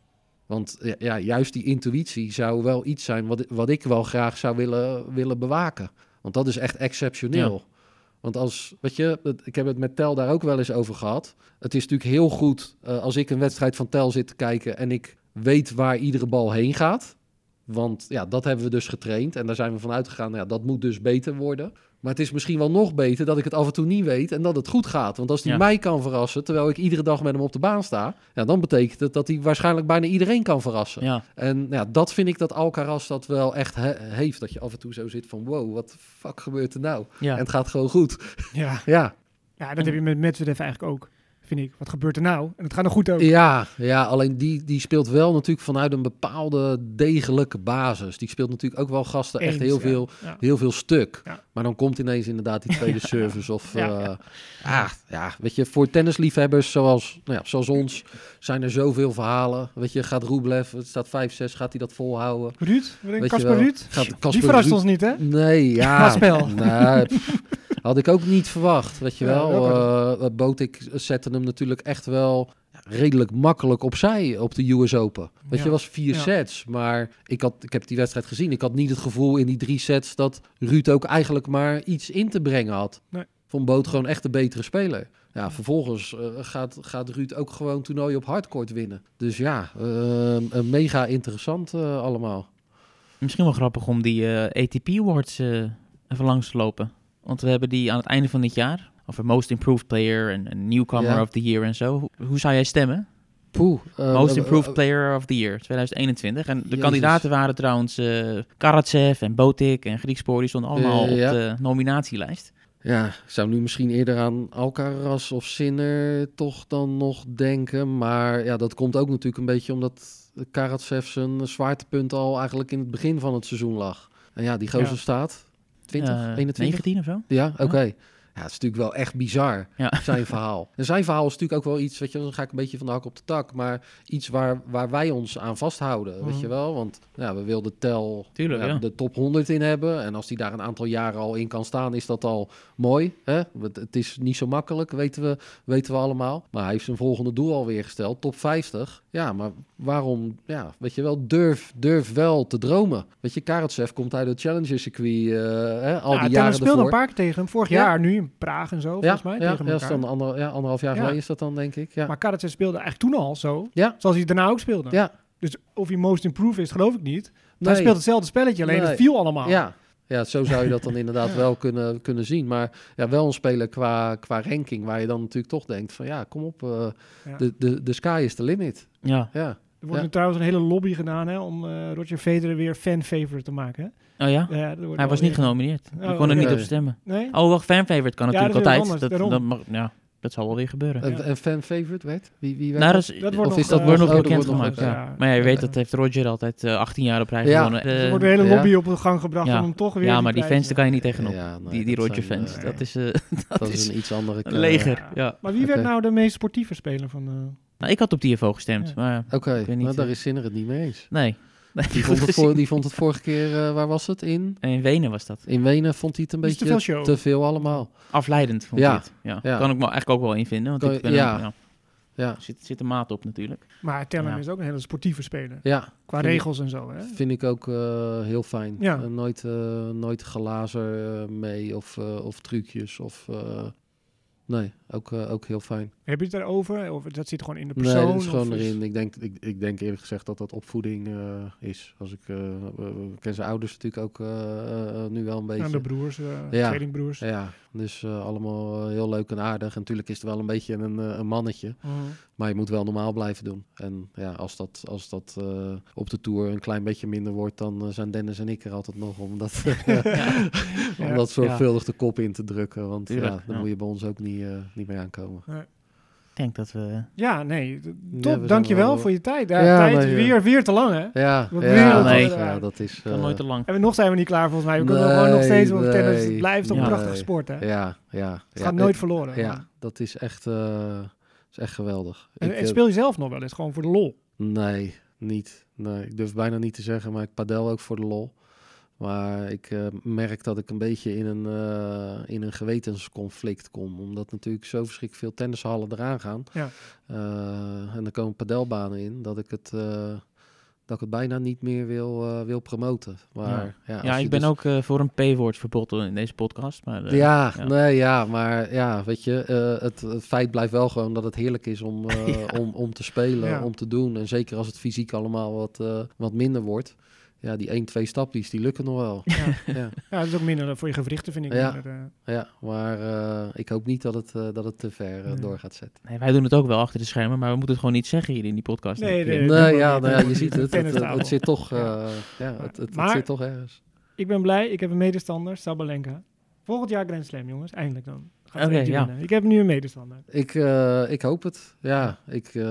Want ja, juist die intuïtie zou wel iets zijn wat, wat ik wel graag zou willen, willen bewaken. Want dat is echt exceptioneel. Want als, weet je, ik heb het met Tel daar ook wel eens over gehad. Het is natuurlijk heel goed eh, als ik een wedstrijd van Tel zit te kijken en ik weet waar iedere bal heen gaat. Want ja, dat hebben we dus getraind en daar zijn we van uitgegaan. Ja, dat moet dus beter worden. Maar het is misschien wel nog beter dat ik het af en toe niet weet en dat het goed gaat. Want als hij Ja. mij kan verrassen, terwijl ik iedere dag met hem op de baan sta, ja, dan betekent het dat hij waarschijnlijk bijna iedereen kan verrassen. Ja, En ja, dat vind ik dat Alcaraz dat wel echt he- heeft. Dat je af en toe zo zit van, wow, wat de fuck gebeurt er nou? ja. En het gaat gewoon goed. Ja. Ja, ja, dat heb je met Medvedev eigenlijk ook, vind ik. Wat gebeurt er nou? En het gaat nog goed ook. ja, ja alleen die, die speelt wel natuurlijk vanuit een bepaalde degelijke basis. Die speelt natuurlijk ook wel gasten echt heel ja. veel, Ja. heel veel stuk. Ja. Maar dan komt ineens inderdaad die tweede service. Of, ja. Ah, ja, weet je, voor tennisliefhebbers zoals, nou ja, zoals ons zijn er zoveel verhalen. Weet je, gaat Rublev, het staat 5-6, gaat hij dat volhouden? Ruud? Wel, Ruud? gaat Die Casper verrast Ruud- ons niet, hè? Nee, ja. Nee, pff, had ik ook niet verwacht, weet je Ja, wel. welke? Eh Botik zette hem natuurlijk echt wel redelijk makkelijk opzij op de US Open. Weet Ja. je, was vier Ja. sets. Maar ik, had, ik heb die wedstrijd gezien. Ik had niet het gevoel in die drie sets dat Ruud ook eigenlijk maar iets in te brengen had. Nee. Vond Boot gewoon echt de betere speler. Ja, vervolgens eh, gaat, gaat Ruud ook gewoon toernooi op hardcourt winnen. Dus ja, eh, een mega interessant eh, allemaal. Misschien wel grappig om die eh, ATP Awards even langs te lopen. Want we hebben die aan het einde van dit jaar. Over Most Improved Player en, Newcomer Ja. of the Year en zo. Hoe, hoe zou jij stemmen? Poeh. eh, Most eh, Improved eh, Player of the Year 2021. En de Jezus. kandidaten waren trouwens Karatsev en Botik en Griekspoor. Die stonden allemaal ja. op de nominatielijst. Ja, ik zou nu misschien eerder aan Alcaraz of Sinner toch dan nog denken. Maar ja, dat komt ook natuurlijk een beetje omdat Karatsev zijn zwaartepunt al eigenlijk in het begin van het seizoen lag. En ja, die gozer Ja. staat 20, Eh, 21? 19 of zo? Ja, oké. Ja, het is natuurlijk wel echt bizar, Ja. zijn verhaal. En zijn verhaal is natuurlijk ook wel iets, weet je, dan ga ik een beetje van de hak op de tak, maar iets waar, waar wij ons aan vasthouden, weet Mhm. je wel? Want ja, we wilden Tel Tuurlijk, ja. de top 100 in hebben. En als die daar een aantal jaren al in kan staan, is dat al mooi. Hè? Want Het is niet zo makkelijk, weten we, weten we allemaal. Maar hij heeft zijn volgende doel alweer gesteld, top 50. Ja, maar waarom, ja, weet je wel, durf, durf wel te dromen. Weet je, Karatsev komt uit het Challenger circuit eh, hè, al ja, die jaren speelde ervoor. een paar keer tegen hem. Vorig Ja. jaar, nu in Praag en zo, Ja, volgens mij. ja, tegen ja, is dan ander, ja, anderhalf jaar Ja. geleden is dat dan, denk ik. Ja, Maar Karatsev speelde eigenlijk toen al zo. Ja. Zoals hij daarna ook speelde. ja. Dus of hij most improved is, geloof ik niet. Nee. Hij speelt hetzelfde spelletje, alleen Nee. het viel allemaal. Ja. Ja, zo zou je dat dan inderdaad wel kunnen, kunnen zien. Maar ja, wel een speler qua, qua ranking waar je dan natuurlijk toch denkt van ja, kom op, eh, Ja. de, de, de sky is the limit. Ja. Ja, wordt Ja. nu trouwens een hele lobby gedaan hè, om eh, Roger Federer weer fan-favorite te maken. Hè? Oh ja? Ja, er wordt Hij was niet genomineerd. Je Oh, kon er niet op stemmen. Nee? Oh, wacht, fanfavorite kan Ja, natuurlijk dat altijd. Dat, dat, mag, ja, dat zal wel weer gebeuren. Een, een fan favorite werd? Wie, wie werd Nou, dat? is, Dat wordt Of nog, is dat eh, wordt nog oh, dat bekend wordt nog gemaakt. bekend. Ja. Ja. Maar ja, je weet, dat heeft Roger altijd eh 18 jaar op rij Ja. gewonnen. er Eh, wordt een hele ja. lobby op de gang gebracht Ja. om hem toch weer ja, maar die fans, daar kan je niet tegenop. Die die dat Roger zijn, fans. eh, dat is, eh, een iets andere... een leger. Ja. Maar wie werd nou de meest sportieve speler van... Nou, ik had op TFO gestemd, Ja. maar Oké, weet niet, nou, daar eh, is Sinner het niet mee eens. nee. nee. Die vond het, voor, die vond het vorige keer, eh, waar was het? In, in Wenen was dat. in Wenen vond hij het een Is te beetje veel show. te veel allemaal. Afleidend vond Ja. ik het. Ja. Ja. Kan ik me eigenlijk ook wel invinden, want Kan ik ben ja. een- ja. Ja, Er zit, zit een maat op natuurlijk. Maar Tellen Ja. is ook een hele sportieve speler. ja Qua ik- regels en zo. Hè? vind ik ook eh, heel fijn. Ja. Nooit, eh, nooit glazer eh, mee of, eh, of trucjes of... eh, nee, ook, eh, ook heel fijn. Heb je het daarover? Of dat zit gewoon in de persoon? Nee, dat is gewoon erin. Ik denk, ik, ik denk eerlijk gezegd dat dat opvoeding eh, is. Als ik, eh, we- ik ken zijn ouders natuurlijk ook eh, eh, nu wel een beetje. Aan de broers, eh Ja. tweelingbroers. Ja, dus eh, allemaal eh, heel leuk en aardig. En natuurlijk is het wel een beetje een, eh, een mannetje. Mhm. Maar je moet wel normaal blijven doen. En ja, als dat, als dat eh, op de Tour een klein beetje minder wordt... dan eh, zijn Dennis en ik er altijd nog om dat, om Ja. dat zorgvuldig de kop in te drukken. Want Tuurlijk, ja, dan ja. moet je bij ons ook niet, eh, niet mee aankomen. Ik denk dat we... Ja, nee. Top, zijn dankjewel wel- voor je tijd. Ja, Ja, tijd nee, is ja. weer, weer te lang, hè? Ja, ja, nee. ja, dat is... eh, nooit te lang. En nog zijn we niet klaar volgens mij. We kunnen gewoon nog Nee, steeds over tennis. Het nee. blijft toch een Ja. prachtige Nee. sport, hè? Ja, ja. Het ja, gaat nooit verloren. Ja, dat is echt, eh, is echt geweldig. En, Ik, en eh, speel je zelf nog wel eens, gewoon voor de lol? Nee, niet. Nee, ik durf bijna niet te zeggen, maar ik padel ook voor de lol. Maar ik eh, merk dat ik een beetje in een, eh, in een gewetensconflict kom. Omdat natuurlijk zo verschrikkelijk veel tennishallen eraan gaan. Ja. Eh, en er komen padelbanen in. Dat ik het, eh, dat ik het bijna niet meer wil, eh, wil promoten. Maar ja, als Ja, ik ben dus- ook eh, voor een P-woordverbod in deze podcast. Maar, eh, ja, ja. nee, ja, maar ja, weet je, eh, het, het feit blijft wel gewoon dat het heerlijk is om, eh, Ja. om, om te spelen, Ja. om te doen. En zeker als het fysiek allemaal wat, eh, wat minder wordt. Ja, die 1, 2 stapjes, die lukken nog wel. Ja. ja, ja, dat is ook minder voor je gewrichten, vind ik. Ja. minder, eh, ja, maar eh, ik hoop niet dat het, eh, dat het te ver Nee. door gaat zetten. Nee, wij doen het ook wel achter de schermen, maar we moeten het gewoon niet zeggen hier in die podcast. Nee, nee. Nee, ja, nou ja, je ziet het. Het, het, zit toch, Ja. eh, ja, het, het, het Maar- zit toch ergens. Ik ben blij, ik heb een medestander, Sabalenka. Volgend jaar Grand Slam, jongens. Eindelijk dan. Oké, ja. Ik heb nu een medestander. Ik, eh, ik hoop het. Ja, ik, eh,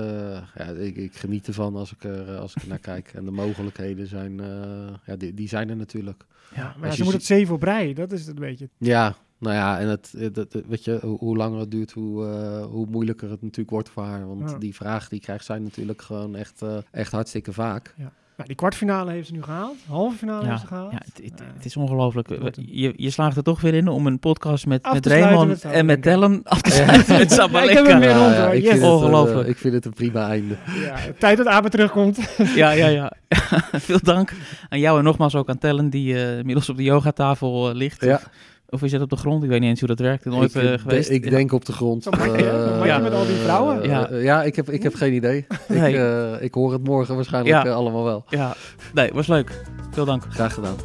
ja ik, ik geniet ervan als ik er, eh, als ik er naar kijk. En de mogelijkheden zijn, eh, ja, die, die zijn er natuurlijk. Ja, maar ze je moet het zeven op rij. Dat is het een beetje. Ja, nou ja, en het, het, het- weet je, hoe, hoe langer het duurt, hoe, eh, hoe moeilijker het natuurlijk wordt voor haar. Want Ja. die vragen die krijgt zij natuurlijk gewoon echt, eh, echt hartstikke vaak. Nou, die kwartfinale heeft ze nu gehaald. Halve finale Ja, heeft ze gehaald. Ja, het, het- is ongelooflijk. Je, je slaagt er toch weer in om een podcast met, met Raymond met en met. Tellen af te sluiten met ik heb hem Sabalenka. weer rond, ja, hoor. ik, Yes. vind het, een, eh, Ongelooflijk. ik vind het een prima einde. Ja, tijd dat Abe terugkomt. Ja, ja, ja. Veel dank aan jou en nogmaals ook aan Tellen, die eh, inmiddels op de yogatafel eh, ligt. Ja. Of, is het op de grond? Ik weet niet eens hoe dat werkt. Nooit ik, eh, geweest. ik Ja. denk op de grond. Zo'n Eh, Ja. met al die vrouwen. eh, Ja. ja, ik heb, ik heb geen idee. Nee. Ik, eh, ik hoor het morgen waarschijnlijk Ja. allemaal wel. Ja, nee, was leuk. Veel dank. Graag gedaan.